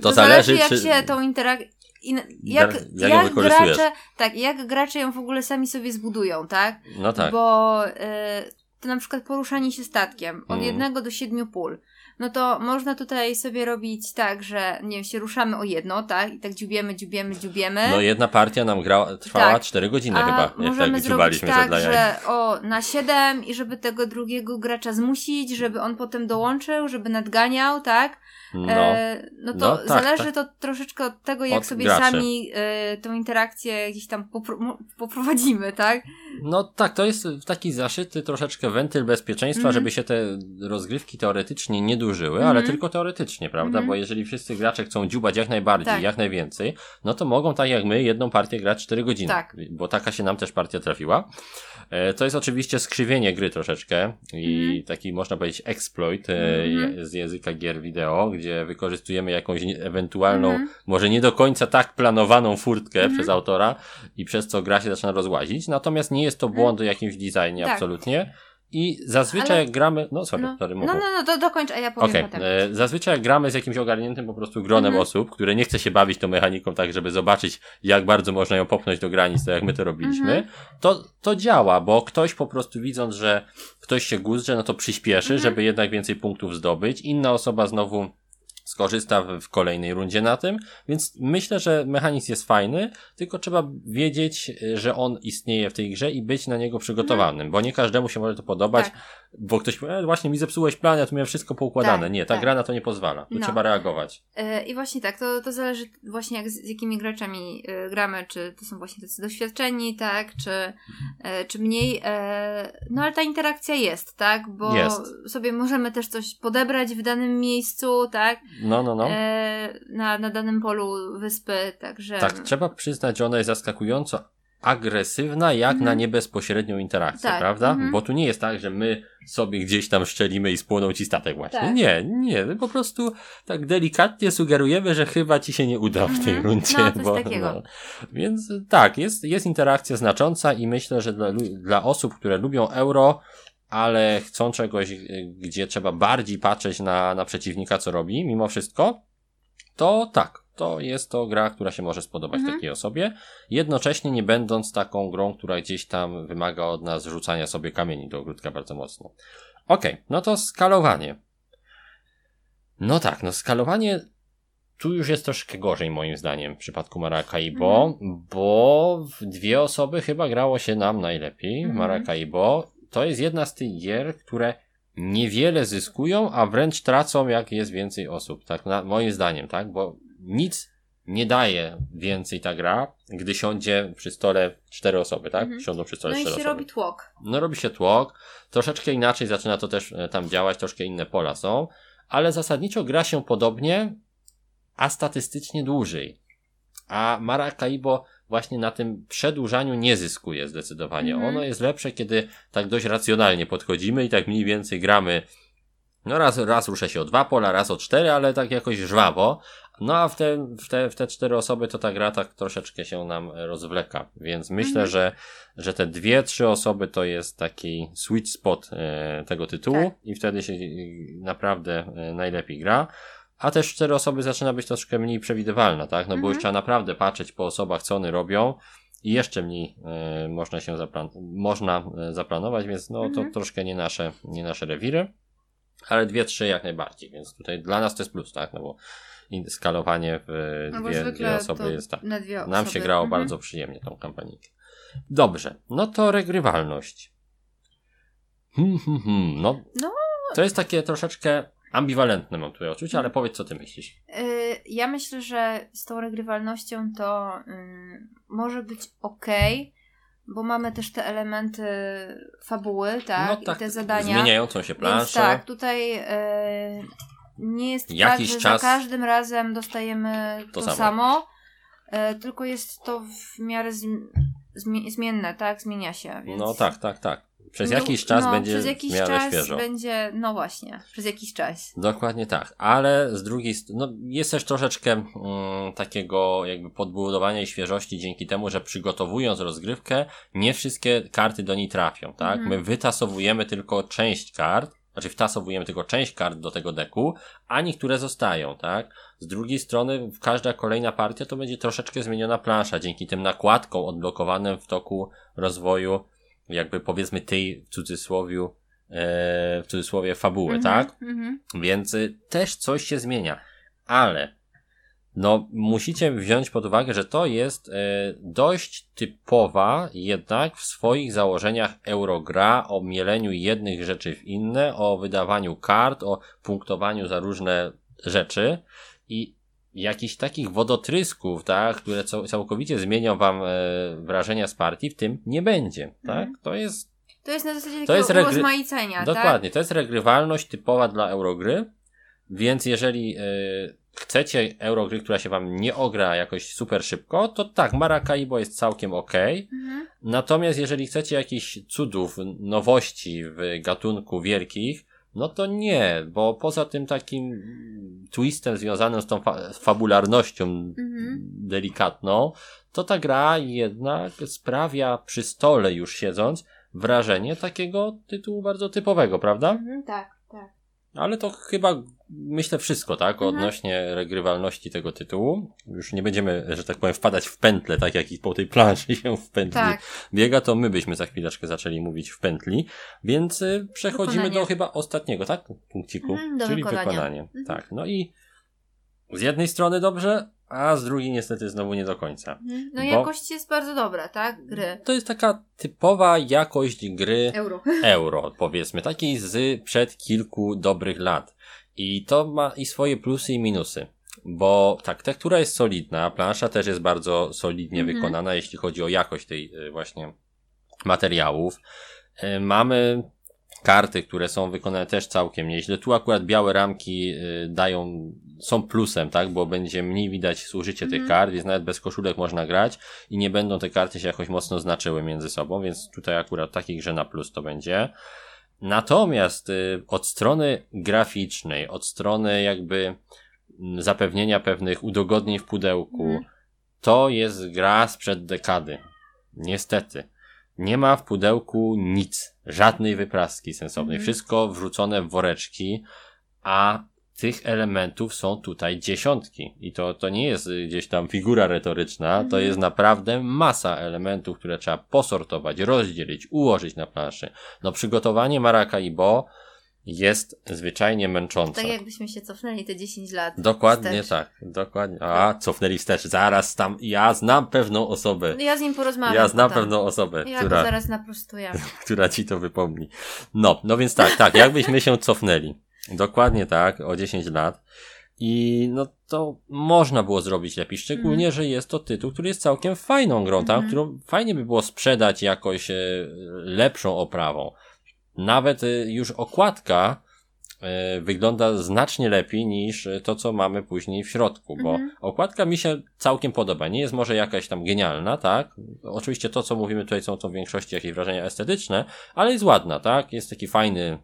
To zależy, jak czy- się tą interakcję. Jak, Jak ją jak, gracze, tak, jak gracze ją w ogóle sami sobie zbudują, tak? No tak. Bo e, to na przykład poruszanie się statkiem od Mhm. jednego do siedmiu pól. No to można tutaj sobie robić tak, że nie wiem, się ruszamy o jedno, tak? I tak dziubiemy, dziubiemy, dziubiemy. No jedna partia nam grała, trwała Tak. 4 godziny A chyba, jak tak dziubaliśmy tak, jaj. że o, na 7 i żeby tego drugiego gracza zmusić, żeby on potem dołączył, żeby nadganiał, tak? No. E, no to No, tak, zależy tak. to troszeczkę od tego, jak Od sobie graczy. sami e, tą interakcję gdzieś tam popro- poprowadzimy, tak? No tak, to jest taki zaszyty troszeczkę wentyl bezpieczeństwa, Mhm. żeby się te rozgrywki teoretycznie nie dużyły, Mhm. ale tylko teoretycznie, prawda? Mhm. Bo jeżeli wszyscy gracze chcą dziubać jak najbardziej, Tak. jak najwięcej, no to mogą tak jak my jedną partię grać 4 godziny. Tak. Bo taka się nam też partia trafiła. E, To jest oczywiście skrzywienie gry troszeczkę i Mhm. taki można powiedzieć exploit e, Mhm. z języka gier wideo, gdzie wykorzystujemy jakąś nie- ewentualną, Mhm. może nie do końca tak planowaną furtkę Mhm. przez autora i przez co gra się zaczyna rozłazić. Natomiast nie jest to błąd w jakimś designie Tak. absolutnie. I zazwyczaj Ale- jak gramy, no sorry, No, sorry, no, mów, no, no, to dokończ, a ja powiem Okej, potem. e, zazwyczaj jak gramy z jakimś ogarniętym po prostu gronem Mhm. osób, które nie chce się bawić tą mechaniką tak, żeby zobaczyć jak bardzo można ją popchnąć do granic, tak jak my to robiliśmy, Mhm. to, to działa, bo ktoś po prostu widząc, że ktoś się guzrze, no to przyspieszy, Mhm. żeby jednak więcej punktów zdobyć. Inna osoba znowu skorzysta w, kolejnej rundzie na tym, więc myślę, że mechanizm jest fajny, tylko trzeba wiedzieć, y, że on istnieje w tej grze i być na niego przygotowanym, bo nie każdemu się może to podobać. Tak. Bo ktoś powie, e, właśnie mi zepsułeś plan, ja tu miałem wszystko poukładane. Tak, nie, ta tak. gra na to nie pozwala. Tu No. trzeba reagować. E, I właśnie tak, to, to zależy właśnie jak z, z jakimi graczami e, gramy, czy to są właśnie tacy doświadczeni, tak, czy, e, czy mniej. No ale ta interakcja jest, tak, bo Jest. sobie możemy też coś podebrać w danym miejscu, tak, No, no, no. na, na danym polu wyspy, także. Tak, trzeba przyznać, że ona jest zaskakująco agresywna, jak Mhm. na niebezpośrednią interakcję, Tak, prawda? mhm. Bo tu nie jest tak, że my sobie gdzieś tam szczelimy i spłonął ci statek właśnie. Tak. Nie, nie, my po prostu tak delikatnie sugerujemy, że chyba ci się nie uda w tej Mhm. rundzie. No, coś takiego. Więc tak, jest, jest interakcja znacząca i myślę, że dla, dla osób, które lubią euro, ale chcą czegoś, y, gdzie trzeba bardziej patrzeć na, na przeciwnika, co robi, mimo wszystko, to tak, to jest to gra, która się może spodobać Mhm. takiej osobie, jednocześnie nie będąc taką grą, która gdzieś tam wymaga od nas rzucania sobie kamieni do ogródka bardzo mocno. Okej, no to skalowanie. No tak, no skalowanie tu już jest troszkę gorzej moim zdaniem w przypadku Maracaibo, bo w dwie osoby chyba grało się nam najlepiej Mhm. Maracaibo. To jest jedna z tych gier, które niewiele zyskują, a wręcz tracą, jak jest więcej osób. Tak, na, moim zdaniem, tak, bo nic nie daje więcej ta gra, gdy siądzie przy stole cztery osoby, tak? Mhm. Siądą przy stole No i cztery się osoby. robi tłok. No robi się tłok, troszeczkę inaczej zaczyna to też e, tam działać, troszkę inne pola są, ale zasadniczo gra się podobnie, a statystycznie dłużej. A Maracaibo właśnie na tym przedłużaniu nie zyskuje zdecydowanie. Mhm. Ono jest lepsze, kiedy tak dość racjonalnie podchodzimy i tak mniej więcej gramy. No raz, raz ruszę się o dwa pola, raz o cztery, ale tak jakoś żwawo. No a w te, w te, w te cztery osoby to ta gra tak troszeczkę się nam rozwleka. Więc myślę, Mhm. że, że te dwie, trzy osoby to jest taki sweet spot e, tego tytułu Tak. i wtedy się naprawdę e, najlepiej gra. A też cztery osoby zaczyna być troszkę mniej przewidywalna, tak? No bo Mhm. już trzeba naprawdę patrzeć po osobach, co one robią i jeszcze mniej e, można się zaplan- można e, zaplanować, więc no to Mhm. troszkę nie nasze, nie nasze rewiry. Ale dwie, trzy jak najbardziej, więc tutaj dla nas to jest plus, tak? No bo skalowanie w No dwie, osoby jest tak. na dwie osoby. Nam się grało Mhm. bardzo przyjemnie tą kampanikę. Dobrze, no to regrywalność. Hmm, hmm, hmm. No, No. To jest takie troszeczkę ambiwalentne mam tutaj odczucie, ale powiedz co ty myślisz. Y, Ja myślę, że z tą regrywalnością to ym, może być ok, bo mamy też te elementy fabuły, tak? I te zadania. Zmieniającą się Więc planszę. tak, tutaj y, nie jest Jakiś tak, że czas- za każdym razem dostajemy To to, samo. samo, y, tylko jest to w miarę zmi- zmi- zmienne, tak? Zmienia się. Więc... No tak, tak, tak. Przez No, jakiś czas no, będzie przez jakiś czas świeżo. będzie, no właśnie, przez jakiś czas. Dokładnie tak, ale z drugiej strony, no jest też troszeczkę mm, takiego jakby podbudowania i świeżości dzięki temu, że przygotowując rozgrywkę, nie wszystkie karty do niej trafią, tak? Mhm. My wytasowujemy tylko część kart, znaczy wtasowujemy tylko część kart do tego deku, a niektóre zostają, tak? Z drugiej strony każda kolejna partia to będzie troszeczkę zmieniona plansza, dzięki tym nakładkom odblokowanym w toku rozwoju, jakby powiedzmy tej w cudzysłowie, e, w cudzysłowie fabuły, Mhm, tak? Mhm. Więc y, też coś się zmienia. Ale no musicie wziąć pod uwagę, że to jest y, dość typowa jednak w swoich założeniach eurogra o mieleniu jednych rzeczy w inne, o wydawaniu kart, o punktowaniu za różne rzeczy i jakichś takich wodotrysków, tak, które cał- całkowicie zmienią wam e, wrażenia z partii, w tym nie będzie, tak? Mhm. To jest To jest na zasadzie To takiego jest urozmaicenia, tak? Dokładnie, to jest regrywalność typowa dla Eurogry, więc jeżeli y, chcecie Eurogry, która się wam nie ogra jakoś super szybko, to tak, Maracaibo jest całkiem ok. Mhm. Natomiast jeżeli chcecie jakichś cudów, nowości w gatunku wielkich, no to nie, bo poza tym takim twistem związanym z tą fa- fabularnością Mhm. delikatną, to ta gra jednak sprawia przy stole już siedząc wrażenie takiego tytułu bardzo typowego, prawda? Mhm, tak, tak. Ale to chyba myślę wszystko, tak? Mhm. Odnośnie regrywalności tego tytułu. Już nie będziemy, że tak powiem, wpadać w pętle, tak jak i po tej planszy się w pętli Tak. biega, to my byśmy za chwileczkę zaczęli mówić w pętli. Więc y, przechodzimy Wykonanie. do chyba ostatniego, tak? Punkciku, Mhm, czyli wykonania. wykonanie. Mhm. Tak. No i z jednej strony dobrze, a z drugiej niestety znowu nie do końca. Mhm. No jakość jest bardzo dobra, tak? Gry. To jest taka typowa jakość gry Euro. euro, powiedzmy, takiej z przed kilku dobrych lat. I to ma i swoje plusy i minusy. Bo tak, tektura jest solidna, plansza też jest bardzo solidnie Mhm. wykonana, jeśli chodzi o jakość tej y, właśnie materiałów. Y, Mamy karty, które są wykonane też całkiem nieźle. Tu akurat białe ramki y, dają, są plusem, tak, bo będzie mniej widać zużycie tych Mhm. kart, więc nawet bez koszulek można grać i nie będą te karty się jakoś mocno znaczyły między sobą, więc tutaj akurat takiej grze na plus to będzie. Natomiast y, od strony graficznej, od strony jakby mm, zapewnienia pewnych udogodnień w pudełku, Mhm. to jest gra sprzed dekady. Niestety. Nie ma w pudełku nic, żadnej wypraski sensownej. Mhm. Wszystko wrzucone w woreczki, a tych elementów są tutaj dziesiątki. I to, to nie jest gdzieś tam figura retoryczna, to Mhm. jest naprawdę masa elementów, które trzeba posortować, rozdzielić, ułożyć na planszy. No przygotowanie Maracaibo jest zwyczajnie męczące. Tak jakbyśmy się cofnęli te 10 lat. Dokładnie wstecz. tak, dokładnie. A, cofnęli wstecz. Zaraz tam, ja znam pewną osobę. Ja z nim porozmawiam. Ja znam potem. pewną osobę, Ja która, zaraz naprostuję. która ci to wypomni. No, no więc tak, tak, jakbyśmy się cofnęli. Dokładnie tak, o 10 lat. I no to można było zrobić lepiej, szczególnie, że jest to tytuł, który jest całkiem fajną grą, tam, Mhm. którą fajnie by było sprzedać jakoś e, lepszą oprawą. Nawet e, już okładka e, wygląda znacznie lepiej niż e, to, co mamy później w środku, bo Mhm. okładka mi się całkiem podoba. Nie jest może jakaś tam genialna, tak? Oczywiście to, co mówimy tutaj są to w większości jakieś wrażenia estetyczne, ale jest ładna, tak? Jest taki fajny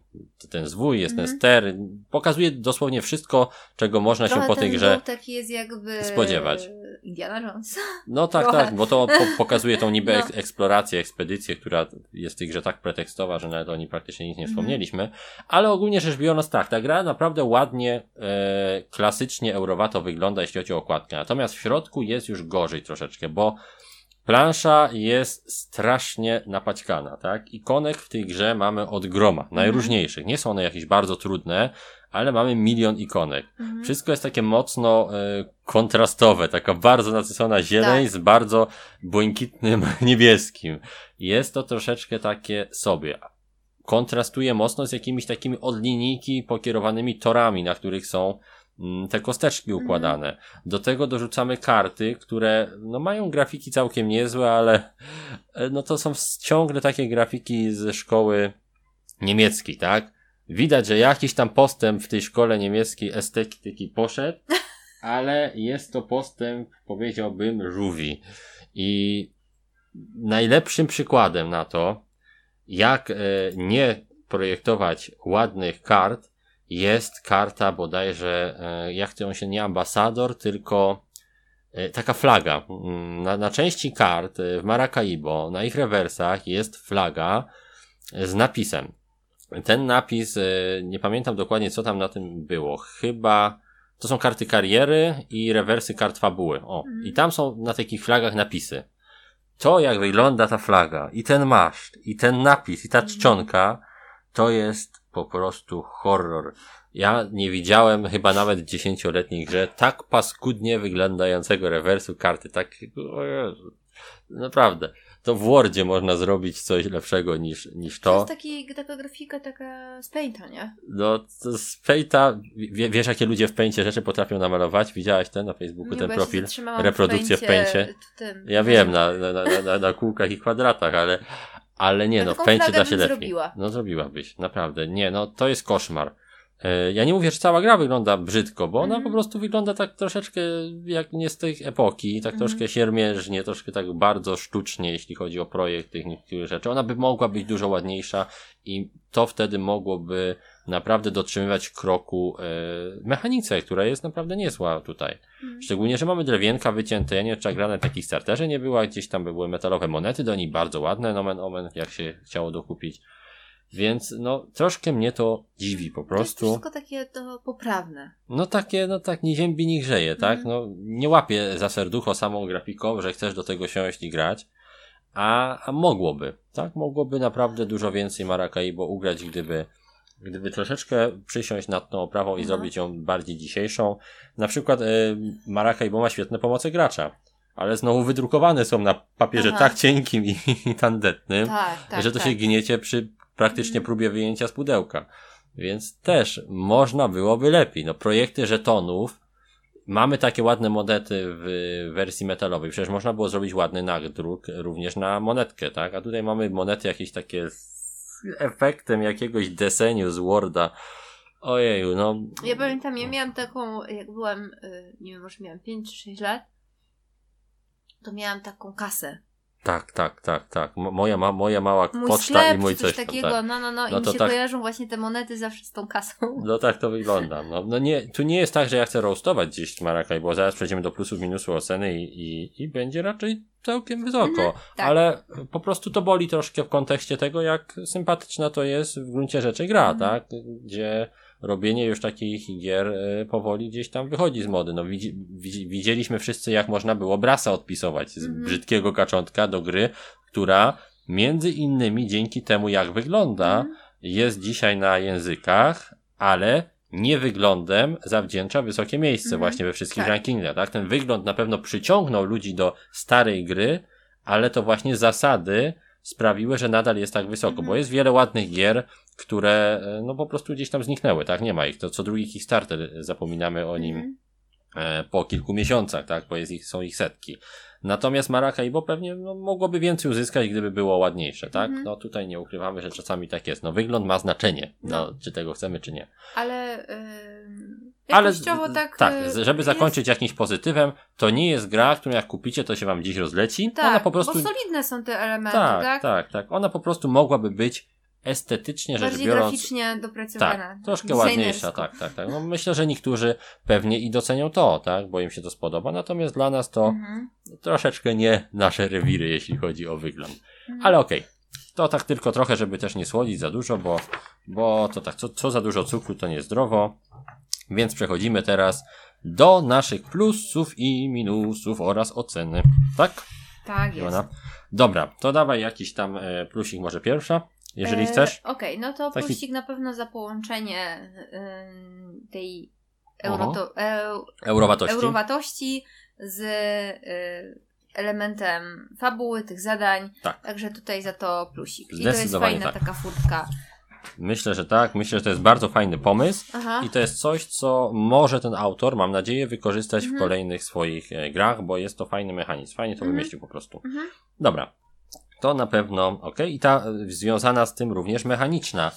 ten zwój, jest ten Mhm. ster, pokazuje dosłownie wszystko, czego można Trochę się po tej ten grze taki jest jakby... spodziewać. Indiana Jones. no tak, Trochę. tak, bo to po, pokazuje tą niby No. eks- eksplorację, ekspedycję, która jest w tej grze tak pretekstowa, że nawet o niej praktycznie nic nie Mhm. wspomnieliśmy. Ale ogólnie rzecz biorąc tak, ta gra naprawdę ładnie, e, klasycznie eurowato wygląda, jeśli chodzi o okładkę. Natomiast w środku jest już gorzej troszeczkę, bo plansza jest strasznie napaćkana, tak? Ikonek w tej grze mamy od groma, najróżniejszych. Nie są one jakieś bardzo trudne, ale mamy milion ikonek. Mhm. Wszystko jest takie mocno e, kontrastowe, taka bardzo nasycona zieleń Tak. z bardzo błękitnym niebieskim. Jest to troszeczkę takie sobie. Kontrastuje mocno z jakimiś takimi od linijki pokierowanymi torami, na których są mm, te kosteczki Mhm. układane. Do tego dorzucamy karty, które no, mają grafiki całkiem niezłe, ale e, no to są ciągle takie grafiki ze szkoły niemieckiej, tak? Widać, że jakiś tam postęp w tej szkole niemieckiej estetyki poszedł, ale jest to postęp, powiedziałbym, żółwi. I najlepszym przykładem na to, jak e, nie projektować ładnych kart, jest karta bodajże, e, jak to on się nie ambasador, tylko e, taka flaga. Mm, Na, na części kart w Maracaibo, na ich rewersach jest flaga z napisem. Ten napis, e, nie pamiętam dokładnie co tam na tym było. Chyba to są karty kariery i rewersy kart fabuły. O, Mhm. i tam są na takich flagach napisy. To jak wygląda ta flaga i ten maszt i ten napis i ta Mhm. czcionka to jest po prostu horror. Ja nie widziałem chyba nawet w dziesięcioletniej grze tak paskudnie wyglądającego rewersu karty. Tak, o Jezu. Naprawdę. To w Wordzie można zrobić coś lepszego niż, niż To to. jest taki, taka grafika taka z Painta, nie? No, to z Painta, wie, wiesz jakie ludzie w Paincie rzeczy potrafią namalować? Widziałeś ten na Facebooku, Nie, ten profil? reprodukcję w Paincie? Ja wiem, na, na, na, na, kółkach i kwadratach, ale, ale nie, Ja no, w Paincie da się lepiej. zrobiła. No, zrobiłabyś, naprawdę. Nie, no, to jest koszmar. E, Ja nie mówię, że cała gra wygląda brzydko, bo ona Mhm. po prostu wygląda tak troszeczkę jak nie z tej epoki, tak Mhm. troszkę siermierznie, troszkę tak bardzo sztucznie, jeśli chodzi o projekt tych niektórych rzeczy. Ona by mogła być dużo ładniejsza i to wtedy mogłoby naprawdę dotrzymywać kroku e, mechanice, która jest naprawdę niezła tutaj. Mhm. Szczególnie, że mamy drewienka wycięte. Ja nie wiem, czy gra na takich starterze nie była, gdzieś tam były metalowe monety do niej, bardzo ładne, nomen omen, jak się chciało dokupić. Więc no, troszkę mnie to dziwi po To jest prostu. wszystko takie to poprawne. No takie, no tak, nie ziębi, nie grzeje, tak? Mhm. No, nie łapie za serducho samą grafiką, że chcesz do tego siąść i grać, a, a mogłoby, tak? Mogłoby naprawdę dużo więcej Maracaibo ugrać, gdyby, gdyby troszeczkę przysiąść nad tą oprawą i Mhm. zrobić ją bardziej dzisiejszą. Na przykład y, Maracaibo ma świetne pomoce gracza, ale znowu wydrukowane są na papierze Aha. tak cienkim i, i tandetnym, Tak, tak. że to tak. się gniecie przy praktycznie próbie wyjęcia z pudełka. Więc też można byłoby lepiej. No, projekty żetonów. Mamy takie ładne monety w wersji metalowej. Przecież można było zrobić ładny nadruk również na monetkę, tak? A tutaj mamy monety jakieś takie z efektem jakiegoś deseniu z Worda. Ojeju, no. Ja pamiętam, ja miałam taką, jak byłam, y, nie wiem, może miałam 5 czy 6 lat, to miałam taką kasę. Tak, tak, tak, tak. Mo- Moja, ma, moja mała Mój poczta sklep, i mój coś coś tam, takiego, tak. no, no, no, No i mi się tak- kojarzą właśnie te monety zawsze z tą kasą. No tak to wygląda. No, no nie, tu nie jest tak, że ja chcę roastować gdzieś Maracay, bo zaraz przejdziemy do plusów, minusów oceny i, i, i będzie raczej całkiem wysoko. tak. Ale po prostu to boli troszkę w kontekście tego, jak sympatyczna to jest w gruncie rzeczy gra, Mhm. tak? Gdzie robienie już takich gier e, powoli gdzieś tam wychodzi z mody. No widzi, widzi, widzieliśmy wszyscy, jak można było brasa odpisować z Mhm. brzydkiego kaczątka do gry, która między innymi dzięki temu, jak wygląda, Mhm. jest dzisiaj na językach, ale nie wyglądem zawdzięcza wysokie miejsce Mhm. właśnie we wszystkich Tak. rankingach, tak? Ten wygląd na pewno przyciągnął ludzi do starej gry, ale to właśnie zasady sprawiły, że nadal jest tak wysoko, Mhm. bo jest wiele ładnych gier, które e, no po prostu gdzieś tam zniknęły, tak? Nie ma ich. To co drugi Kickstarter e, zapominamy o nim Mhm. e, po kilku miesiącach, tak? Bo jest ich, są ich setki. Natomiast Maracaibo pewnie no, mogłoby więcej uzyskać, gdyby było ładniejsze, tak? Mhm. No tutaj nie ukrywamy, że czasami tak jest. No wygląd ma znaczenie, no, No. czy tego chcemy, czy nie. Ale yy, Ale tak... tak, żeby jest- zakończyć jakimś pozytywem, to nie jest gra, którą jak kupicie, to się wam dziś rozleci. Tak, Ona po prostu bo solidne są te elementy, tak, tak? tak, tak, Ona po prostu mogłaby być estetycznie rzecz Bardziej biorąc graficznie dopracowana. tak, troszkę ładniejsza, tak, tak, tak. No myślę, że niektórzy pewnie i docenią to, tak, bo im się to spodoba. Natomiast dla nas to Mhm. troszeczkę nie nasze rewiry, jeśli chodzi o wygląd. Mhm. Ale okej. To tak tylko trochę, żeby też nie słodzić za dużo, bo, bo to tak, co, co za dużo cukru to niezdrowo. Więc przechodzimy teraz do naszych plusów i minusów oraz oceny. Tak? Tak jest. Dobra, to dawaj jakiś tam e, plusik może pierwsza, jeżeli E, chcesz. Okej, no to Taki- plusik na pewno za połączenie ym, tej euroto, eu, Eurowatości. eurowatości z y, elementem fabuły, tych zadań. Tak. Także tutaj za to plusik. I to jest fajna tak. taka furtka. Myślę, że tak. Myślę, że to jest bardzo fajny pomysł. Aha. I to jest coś, co może ten autor, mam nadzieję, wykorzystać w Mhm. kolejnych swoich e, grach, bo jest to fajny mechanizm. Fajnie to Mhm. wymyślił po prostu. Mhm. Dobra. To na pewno ok. I ta związana z tym również mechaniczna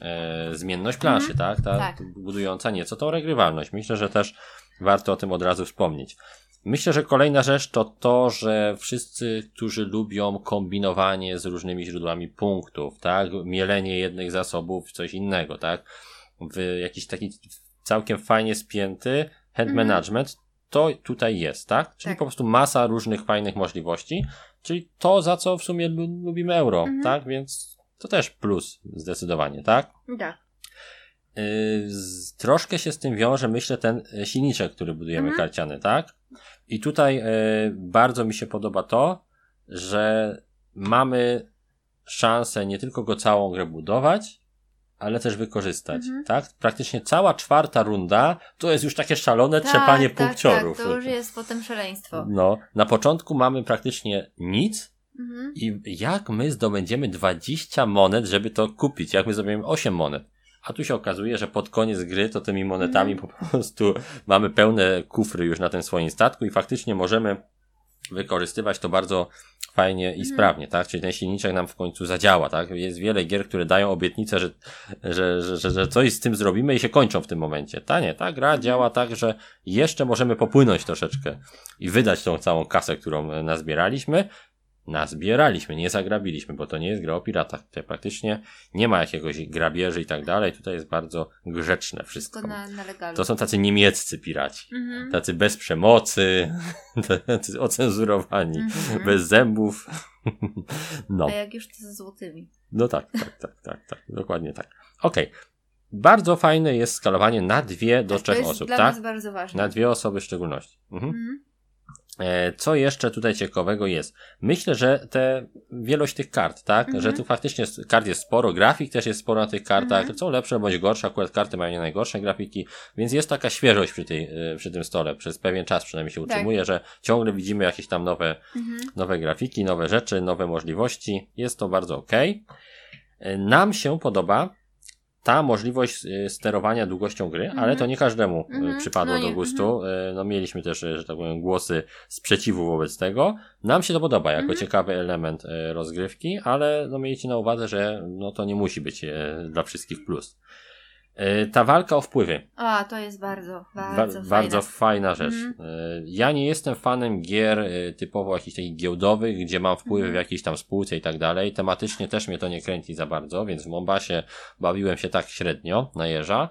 e, zmienność planszy, Mhm. tak? Ta Tak. budująca nieco tą regrywalność. Myślę, że też warto o tym od razu wspomnieć. Myślę, że kolejna rzecz to to, że wszyscy, którzy lubią kombinowanie z różnymi źródłami punktów, tak? Mielenie jednych zasobów w coś innego, tak? W jakiś taki całkiem fajnie spięty hand Mhm. management, to tutaj jest, tak? Czyli Tak. po prostu masa różnych fajnych możliwości, czyli to, za co w sumie lu- lubimy euro, Mhm. tak? Więc to też plus zdecydowanie, tak? Tak. Yy, troszkę się z tym wiąże, myślę, ten e, silniczek, który budujemy Mhm. karciany, tak? I tutaj e, bardzo mi się podoba to, że mamy szansę nie tylko go całą grę budować, ale też wykorzystać, Mhm. tak? Praktycznie cała czwarta runda to jest już takie szalone Tak, trzepanie tak, punkciorów. Tak, to już jest potem szaleństwo. No, na początku mamy praktycznie nic, Mhm. i jak my zdobędziemy 20 monet, żeby to kupić? Jak my zdobędziemy 8 monet? A tu się okazuje, że pod koniec gry to tymi monetami Mhm. po prostu mamy pełne kufry już na tym swoim statku i faktycznie możemy wykorzystywać to bardzo fajnie i Mhm. sprawnie, tak? Czyli ten silniczek nam w końcu zadziała, tak? Jest wiele gier, które dają obietnicę, że, że, że, że, że coś z tym zrobimy i się kończą w tym momencie. Ta nie, ta gra działa tak, że jeszcze możemy popłynąć troszeczkę i wydać tą całą kasę, którą e, nazbieraliśmy. Nazbieraliśmy, nie zagrabiliśmy, bo to nie jest gra o piratach. Tutaj praktycznie nie ma jakiegoś grabieży i tak dalej. Tutaj jest bardzo grzeczne wszystko. Na, na. To są tacy niemieccy piraci. Mhm. Tacy bez przemocy, tacy ocenzurowani, Mhm. bez zębów. No, A jak już to ze złotymi. no tak, tak, tak, tak, tak, dokładnie tak. Okej. Bardzo fajne jest skalowanie na dwie do Tak, trzech osób, dla tak? nas bardzo ważne. Na dwie osoby w szczególności. Mhm. Mhm. E, Co jeszcze tutaj ciekawego jest? Myślę, że te wielość tych kart, tak? Mhm. Że tu faktycznie kart jest sporo, grafik też jest sporo na tych kartach. Mhm. Są lepsze bądź gorsze, akurat karty mają nie najgorsze grafiki, więc jest taka świeżość przy, tej, e, przy tym stole. Przez pewien czas przynajmniej się Tak. utrzymuje, że ciągle widzimy jakieś tam nowe, Mhm. nowe grafiki, nowe rzeczy, nowe możliwości. Jest to bardzo ok. Nam się podoba ta możliwość y, sterowania długością gry, Mhm. ale to nie każdemu y, Mhm. przypadło No do gustu. Y, No mieliśmy też, że tak powiem, głosy sprzeciwu wobec tego. Nam się to podoba jako Mhm. ciekawy element rozgrywki, ale no miejcie na uwadze, że no to nie musi być dla wszystkich plus. Y, Ta walka o wpływy. A, to jest bardzo, Ba- bardzo fajne. bardzo fajna rzecz. Mhm. Y, Ja nie jestem fanem gier y, typowo jakichś takich giełdowych, gdzie mam wpływy w Mhm. jakiejś tam spółce i tak dalej. Tematycznie też mnie to nie kręci za bardzo, więc w Mombasie bawiłem się tak średnio na jeża,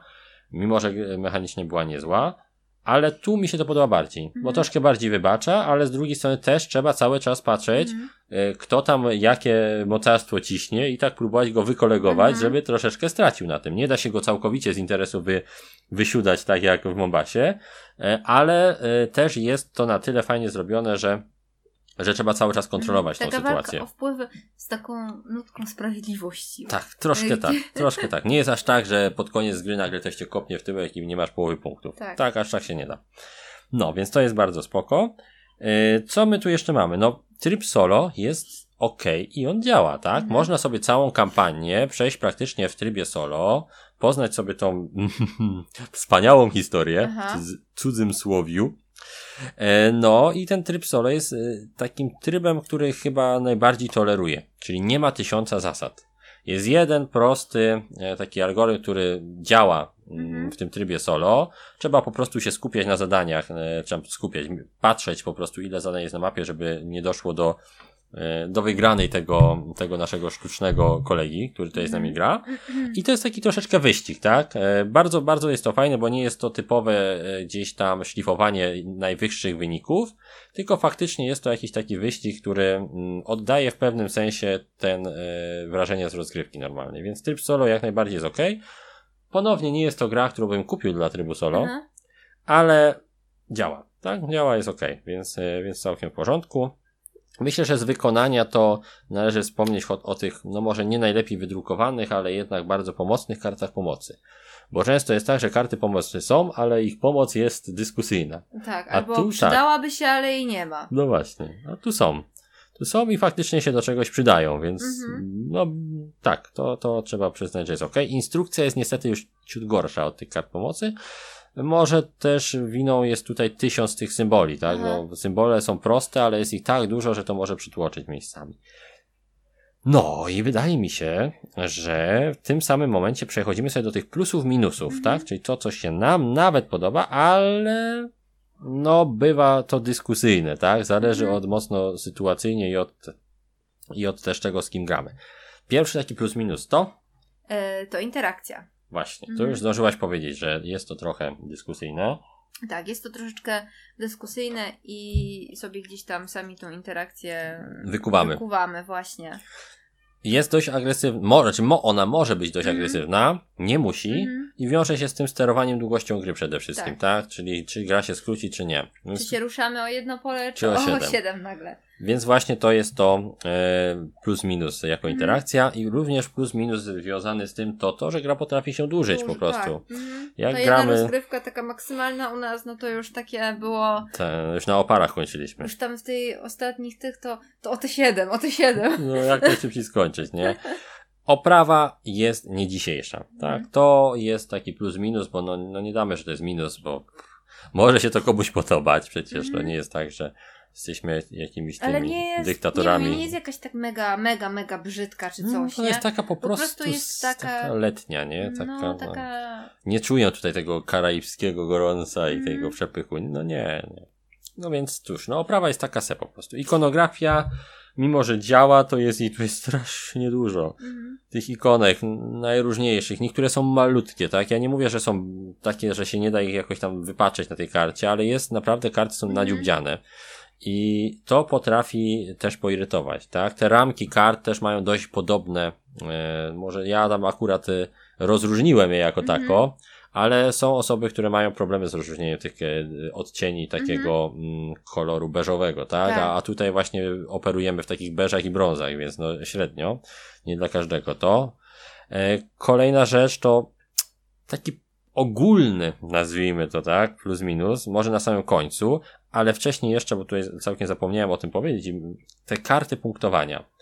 mimo że mechanicznie była niezła. Ale tu mi się to podoba bardziej, bo Mhm. troszkę bardziej wybacza, ale z drugiej strony też trzeba cały czas patrzeć, Mhm. y, kto tam jakie mocarstwo ciśnie i tak próbować go wykolegować, Mhm. żeby troszeczkę stracił na tym. Nie da się go całkowicie z interesu wy, wysiudać tak jak w Mombasie, e, ale e, też jest to na tyle fajnie zrobione, że, że trzeba cały czas kontrolować tą Taka sytuację. walka o wpływy z taką nutką sprawiedliwości. Tak, troszkę tak, troszkę tak. Nie jest aż tak, że pod koniec gry nagle ktoś cię kopnie w tyłek i nie masz połowy punktów. Tak. tak aż tak się nie da. No, więc to jest bardzo spoko. E, Co my tu jeszcze mamy? No, tryb solo jest ok i on działa, tak? Mhm. Można sobie całą kampanię przejść praktycznie w trybie solo, poznać sobie tą wspaniałą historię Aha. w cudzym słowiu. E, No i ten tryb solo jest e, takim trybem, który chyba najbardziej toleruje, czyli nie ma tysiąca zasad. Jest jeden prosty e, taki algorytm, który działa mm, Mhm. w tym trybie solo. Trzeba po prostu się skupiać na zadaniach, trzeba skupiać, patrzeć po prostu ile zadań jest na mapie, żeby nie doszło do, do wygranej tego, tego naszego sztucznego kolegi, który tutaj z nami gra. I to jest taki troszeczkę wyścig, tak? E, Bardzo, bardzo jest to fajne, bo nie jest to typowe e, gdzieś tam szlifowanie najwyższych wyników, tylko faktycznie jest to jakiś taki wyścig, który mm, oddaje w pewnym sensie ten e, wrażenie z rozgrywki normalnej. Więc tryb solo jak najbardziej jest ok. Ponownie nie jest to gra, którą bym kupił dla trybu solo, Mhm. ale działa, tak? Działa, jest ok, więc, e, więc całkiem w porządku. Myślę, że z wykonania to należy wspomnieć o, o tych, no może nie najlepiej wydrukowanych, ale jednak bardzo pomocnych kartach pomocy. Bo często jest tak, że karty pomocy są, ale ich pomoc jest dyskusyjna. Tak, A albo tu tak. przydałaby się, ale jej nie ma. No właśnie, a tu są. Tu są i faktycznie się do czegoś przydają, więc Mhm. no tak, to, to trzeba przyznać, że jest ok. Instrukcja jest niestety już ciut gorsza od tych kart pomocy. Może też winą jest tutaj tysiąc tych symboli, tak? Aha. No, symbole są proste, ale jest ich tak dużo, że to może przytłoczyć miejscami. No i wydaje mi się, że w tym samym momencie przechodzimy sobie do tych plusów, minusów, Mhm. tak? Czyli to, co się nam nawet podoba, ale no bywa to dyskusyjne, tak? Zależy Mhm. od mocno sytuacyjnie i od, i od też tego, z kim gramy. Pierwszy taki plus minus to E, to interakcja. Właśnie, to Mhm. już zdążyłaś powiedzieć, że jest to trochę dyskusyjne. Tak, jest to troszeczkę dyskusyjne i sobie gdzieś tam sami tą interakcję Wykuwamy. wykuwamy właśnie. Jest dość agresywna, może, znaczy mo, ona może być dość Mhm. agresywna, nie musi Mhm. i wiąże się z tym sterowaniem długością gry przede wszystkim, tak? Tak. Czyli czy gra się skróci, czy nie. Czy Więc, się ruszamy o jedno pole, czy, Czy o o siedem. siedem nagle. Więc właśnie to jest to e, plus minus jako Mhm. interakcja i również plus minus związany z tym to to, że gra potrafi się dłużyć po Duży- prostu. Tak. Mhm. Jak to jedna gramy- rozgrywka taka maksymalna u nas, no to już takie było, Te, już na oparach kończyliśmy. już tam w tej ostatnich tych to, to o te siedem, o te siedem. No jak najszybciej skończyć, nie? Oprawa jest nie dzisiejsza, tak? Mhm. To jest taki plus minus, bo no, no nie damy, że to jest minus, bo może się to komuś podobać, przecież to Mhm. nie jest tak, że, jesteśmy jakimiś Ale tymi nie jest, dyktatorami. Nie, nie jest jakaś tak mega, mega, mega brzydka czy No, coś, to nie? jest taka po Po prostu, prostu jest s- taka- letnia, nie? Taka, no, no. taka... Nie czuję tutaj tego karaibskiego gorąca i Mm. tego przepychu. No nie, nie. No więc cóż, no oprawa jest taka se po prostu. Ikonografia, mimo że działa, to jest jej tu jest strasznie dużo. Mhm. Tych ikonek najróżniejszych. Niektóre są malutkie, tak? Ja nie mówię, że są takie, że się nie da ich jakoś tam wypatrzeć na tej karcie, ale jest naprawdę karty są Mhm. nadziubdziane. I to potrafi też poirytować, tak? Te ramki kart też mają dość podobne. E, może ja tam akurat e, rozróżniłem je jako Mhm. tako, ale są osoby, które mają problemy z rozróżnieniem tych e, odcieni takiego mm, koloru beżowego, tak? Tak. A, a tutaj właśnie operujemy w takich beżach i brązach, więc no średnio. Nie dla każdego to. Kolejna rzecz to taki ogólny, nazwijmy to tak, plus minus, może na samym końcu, ale wcześniej jeszcze, bo tutaj całkiem zapomniałem o tym powiedzieć, te karty punktowania.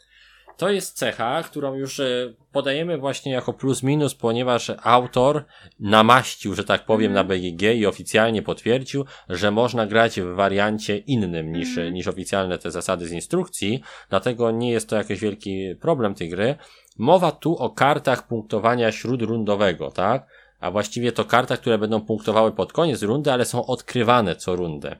To jest cecha, którą już e, podajemy właśnie jako plus minus, ponieważ autor namaścił, że tak powiem, Mhm. na BGG i oficjalnie potwierdził, że można grać w wariancie innym niż, Mhm. niż oficjalne te zasady z instrukcji, dlatego nie jest to jakiś wielki problem tej gry. Mowa tu o kartach punktowania śródrundowego, tak? A właściwie to kartach, które będą punktowały pod koniec rundy, ale są odkrywane co rundę.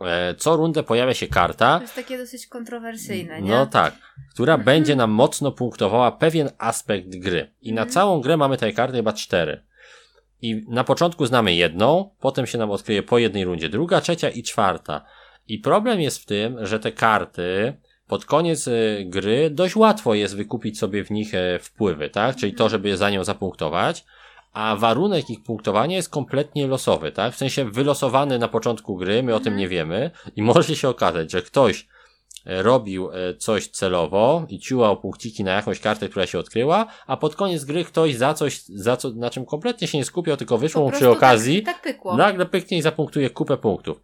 E, Co rundę pojawia się karta, To jest takie dosyć kontrowersyjne, nie? no tak, która Mhm. będzie nam mocno punktowała pewien aspekt gry. I na Mhm. całą grę mamy tej karty chyba cztery. I na początku znamy jedną, potem się nam odkryje po jednej rundzie druga, trzecia i czwarta. I problem jest w tym, że te karty pod koniec y, gry dość łatwo jest wykupić sobie w nich e, wpływy, tak? Czyli to, żeby za nią zapunktować. A warunek ich punktowania jest kompletnie losowy, tak? W sensie wylosowany na początku gry, my o tym Mhm. nie wiemy i może się okazać, że ktoś e, robił e, coś celowo i ciułał punkciki na jakąś kartę, która się odkryła, a pod koniec gry ktoś za coś, za co, na czym kompletnie się nie skupiał, tylko wyszło mu przy prostu okazji, Tak, tak pykło. nagle pyknie i zapunktuje kupę punktów.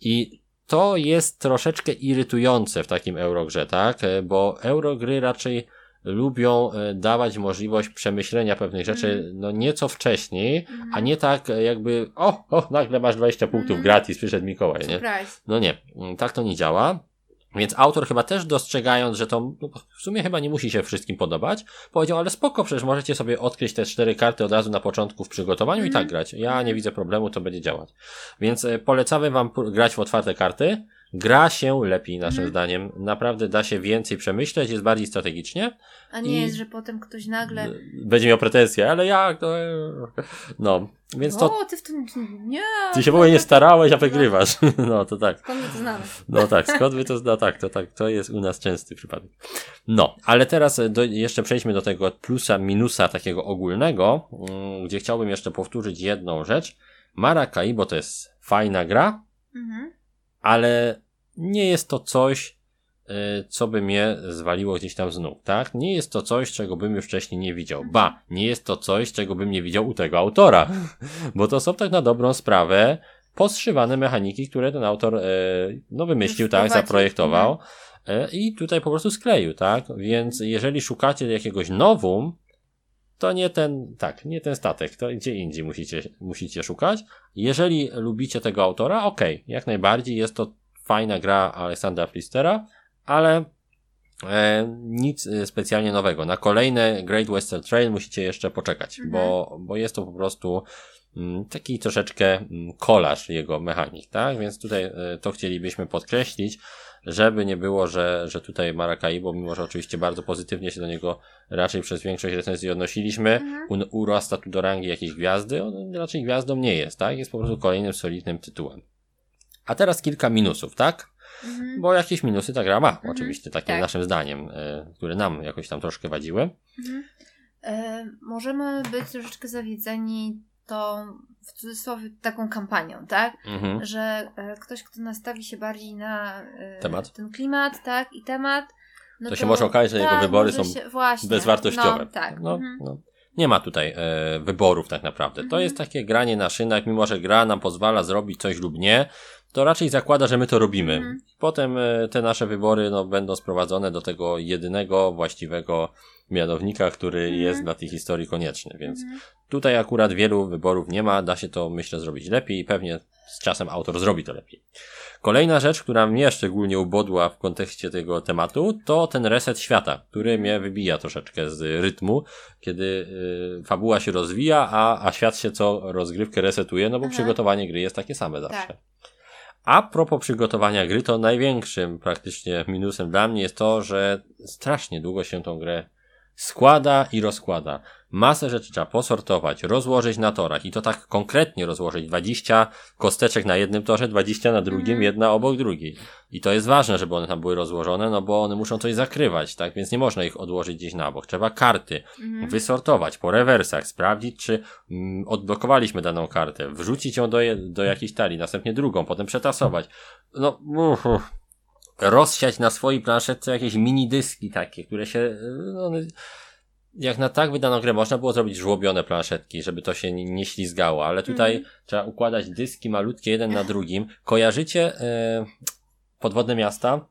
I to jest troszeczkę irytujące w takim Eurogrze, tak? E, Bo Eurogry raczej lubią e, dawać możliwość przemyślenia pewnych rzeczy Mhm. no nieco wcześniej, Mhm. a nie tak e, jakby o, o, nagle masz 20 punktów Mhm. gratis, przyszedł Mikołaj, nie? No nie, mm, tak to nie działa. Więc autor chyba też dostrzegając, że to no, w sumie chyba nie musi się wszystkim podobać, powiedział, ale spoko, przecież możecie sobie odkryć te cztery karty od razu na początku w przygotowaniu i Mhm. tak grać. Ja nie widzę problemu, to będzie działać. Więc e, polecamy wam grać w otwarte karty. Gra się lepiej, naszym Mhm. zdaniem. Naprawdę da się więcej przemyśleć, jest bardziej strategicznie. A nie I- jest, że potem ktoś nagle... Będzie miał pretensje, ale jak to... No, więc to O, ty w tym... Nie! ty się w ogóle nie starałeś, a wygrywasz. No, to tak. Skąd my to znamy? No tak, skąd wy to zna? Tak, to tak, to jest u nas częsty przypadek. No, ale teraz e, do, jeszcze przejdźmy do tego plusa, minusa takiego ogólnego, mm, gdzie chciałbym jeszcze powtórzyć jedną rzecz. Maracaibo to jest fajna gra, Mhm. Ale nie jest to coś, e, co by mnie zwaliło gdzieś tam z nóg, tak? Nie jest to coś, czego bym już wcześniej nie widział. Ba, nie jest to coś, czego bym nie widział u tego autora, bo to są tak na dobrą sprawę poszywane mechaniki, które ten autor e, no wymyślił, tak, zaprojektował e, i tutaj po prostu skleił, tak? Więc jeżeli szukacie jakiegoś nowum, to nie ten, tak, nie ten statek, to gdzie indziej musicie, musicie szukać. Jeżeli lubicie tego autora, okej, jak najbardziej jest to fajna gra Aleksandra Flistera, ale e, nic e, specjalnie nowego. Na kolejne Great Western Trail musicie jeszcze poczekać, Mhm. bo, bo jest to po prostu mm, taki troszeczkę mm, kolaż jego mechanik, tak? Więc tutaj e, to chcielibyśmy podkreślić, żeby nie było, że, że tutaj Maracaibo, mimo że oczywiście bardzo pozytywnie się do niego raczej przez większość recenzji odnosiliśmy, Mhm. urasta tu do rangi jakiejś gwiazdy, on raczej gwiazdą nie jest, tak? Jest po prostu kolejnym solidnym tytułem. A teraz kilka minusów, tak? Mhm. Bo jakieś minusy ta gra ma, Mhm. oczywiście, takie Tak. naszym zdaniem, y, które nam jakoś tam troszkę wadziły. Mhm. E, możemy być troszeczkę zawiedzeni tą, w cudzysłowie, taką kampanią, tak? Mhm. Że e, ktoś, kto nastawi się bardziej na e, Temat. ten klimat, tak, i temat, no To się może okazać, że jego tak, wybory są się, właśnie, Bezwartościowe. No, tak. No, mhm. no. Nie ma tutaj e, wyborów tak naprawdę. To Mhm. jest takie granie na szynach, mimo że gra nam pozwala zrobić coś lub nie, to raczej zakłada, że my to robimy. Mhm. Potem e, te nasze wybory no, będą sprowadzone do tego jedynego właściwego mianownika, który Mhm. jest dla tej historii konieczny, więc Mhm. tutaj akurat wielu wyborów nie ma, da się to myślę zrobić lepiej i pewnie z czasem autor zrobi to lepiej. Kolejna rzecz, która mnie szczególnie ubodła w kontekście tego tematu, to ten reset świata, który mnie wybija troszeczkę z rytmu, kiedy y, fabuła się rozwija, a, a świat się co rozgrywkę resetuje, no bo Aha. przygotowanie gry jest takie same zawsze. Tak. A propos przygotowania gry, to największym praktycznie minusem dla mnie jest to, że strasznie długo się tą grę składa i rozkłada. Masę rzeczy trzeba posortować, rozłożyć na torach i to tak konkretnie rozłożyć. 20 kosteczek na jednym torze, 20 na drugim, Mhm. jedna obok drugiej. I to jest ważne, żeby one tam były rozłożone, no bo one muszą coś zakrywać, tak? Więc nie można ich odłożyć gdzieś na bok. Trzeba karty Mhm. wysortować po rewersach, sprawdzić, czy mm, odblokowaliśmy daną kartę, wrzucić ją do, do jakiejś talii, następnie drugą, potem przetasować. No, uff, uff. Rozsiać na swojej planszetce jakieś mini dyski takie, które się, y, no, jak na tak wydaną grę można było zrobić żłobione planszetki, żeby to się nie, ślizgało, ale tutaj Mhm. trzeba układać dyski malutkie jeden na drugim. Kojarzycie e, podwodne miasta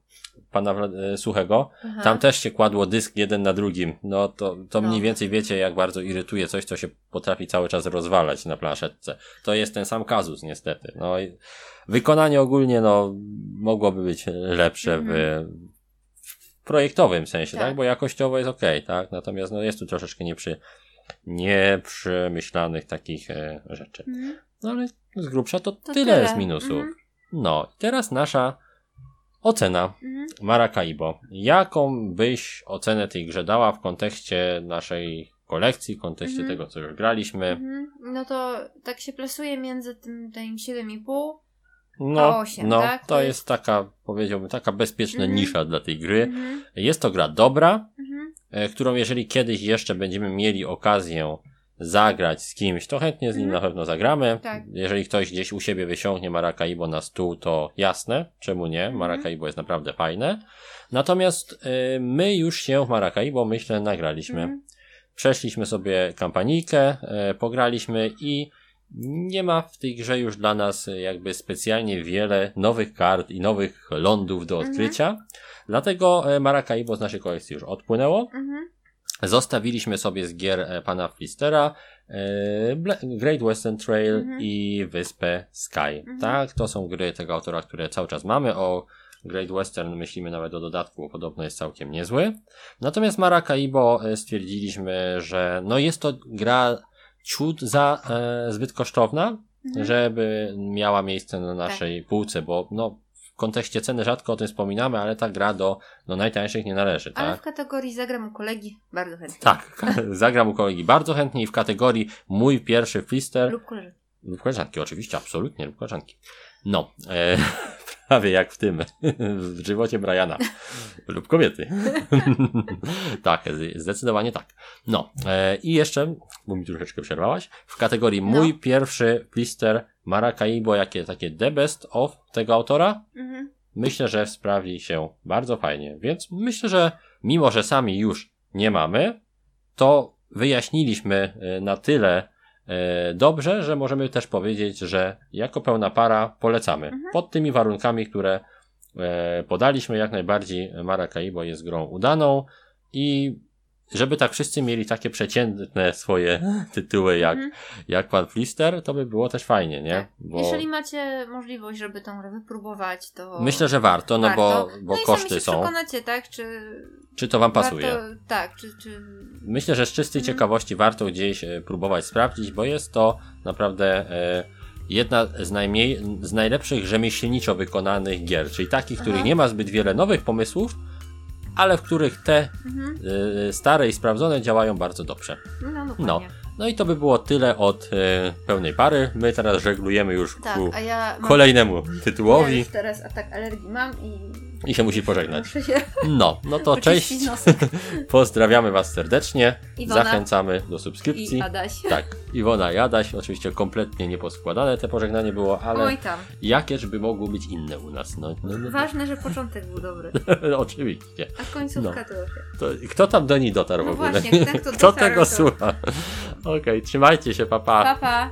pana e, Suchego? Aha. Tam też się kładło dysk jeden na drugim. No to, to No. mniej więcej wiecie, jak bardzo irytuje coś, co się potrafi cały czas rozwalać na planszetce. To jest ten sam kazus, niestety. No wykonanie ogólnie, no, mogłoby być lepsze w, w projektowym sensie, tak. Tak. Bo jakościowo jest ok, tak? Natomiast no, jest tu troszeczkę nieprzy, nieprzemyślanych takich e, rzeczy. Mhm. No ale z grubsza to, To tyle, tyle. z minusów. Mhm. No, teraz nasza ocena Mhm. Maracaibo. Jaką byś ocenę tej grze dała w kontekście naszej kolekcji, w kontekście Mhm. tego, co już graliśmy? Mhm. No to tak się plasuje między tym, tym 7,5. No, A osiem, no tak? to To jest taka, powiedziałbym, taka bezpieczna Mhm. nisza dla tej gry. Jest to gra dobra, e, którą jeżeli kiedyś jeszcze będziemy mieli okazję zagrać z kimś, to chętnie z nim Mhm. na pewno zagramy. Tak. Jeżeli ktoś gdzieś u siebie wysiągnie Maracaibo na stół, to jasne, czemu nie? Mhm. Maracaibo jest naprawdę fajne. Natomiast y, my już się w Maracaibo, myślę, nagraliśmy. Mhm. Przeszliśmy sobie kampanijkę, e, pograliśmy i nie ma w tej grze już dla nas e, jakby specjalnie wiele nowych kart i nowych lądów do Mhm. odkrycia. Dlatego e, Maracaibo z naszej kolekcji już odpłynęło. Zostawiliśmy sobie z gier e, pana Flistera e, Great Western Trail Mhm. i Wyspę Sky. Mhm. Tak, to są gry tego autora, które cały czas mamy. O Great Western myślimy nawet o dodatku, bo podobno jest całkiem niezły. Natomiast Maracaibo e, stwierdziliśmy, że no jest to gra ciut za e, zbyt kosztowna, Mhm. żeby miała miejsce na naszej półce, bo no kontekście ceny rzadko o tym wspominamy, ale ta gra do no, najtańszych nie należy, Ale tak? w kategorii zagram u kolegi bardzo chętnie. Tak, zagram u kolegi bardzo chętnie i w kategorii mój pierwszy flister Lub koleżanki. lub koleżanki, oczywiście, absolutnie, lub koleżanki. No, e, prawie jak w tym, w żywocie Briana. lub kobiety. tak, zdecydowanie tak. No, e, i jeszcze, bo mi troszeczkę przerwałaś, w kategorii No. mój pierwszy flister Maracaibo, jakie takie the best of tego autora, Mhm. myślę, że sprawdzi się bardzo fajnie. Więc myślę, że mimo, że sami już nie mamy, to wyjaśniliśmy e, na tyle dobrze, że możemy też powiedzieć, że jako pełna para polecamy. Mhm. Pod tymi warunkami, które e, podaliśmy, jak najbardziej Maracaibo jest grą udaną i żeby tak wszyscy mieli takie przeciętne swoje tytuły jak, Mhm. jak Pan Flister, to by było też fajnie, nie? Tak. Bo Jeżeli macie możliwość, żeby tą grę wypróbować, to. myślę, że warto, no bo, warto. bo no i koszty sami się są. przekonacie, tak? Czy. Czy to Wam pasuje? Warto, tak, czy. czy... Myślę, że z czystej Mhm. ciekawości warto gdzieś e, próbować sprawdzić, bo jest to naprawdę e, jedna z, najmniej, z najlepszych rzemieślniczo wykonanych gier, czyli takich, w których Aha. nie ma zbyt wiele nowych pomysłów, ale w których te Mhm. e, stare i sprawdzone działają bardzo dobrze. No, dokładnie. No. No i to by było tyle od e, pełnej pary. My teraz żeglujemy już Tak, ku ja. Mam, kolejnemu ja tytułowi już teraz atak alergii mam i. i się musi pożegnać. No, no to cześć. Pozdrawiamy Was serdecznie. Iwona. Zachęcamy do subskrypcji. I Adaś. Tak, Iwona i Adaś, oczywiście kompletnie nieposkładane te pożegnanie było, ale Oj tam. jakież by mogło być inne u nas? No, no, no, Ważne, że początek był dobry. oczywiście. A końcówka to. To, kto tam do niej dotarł No w ogóle? właśnie, kto to kto tego słucha? Okej, trzymajcie się, papa. Pa, pa.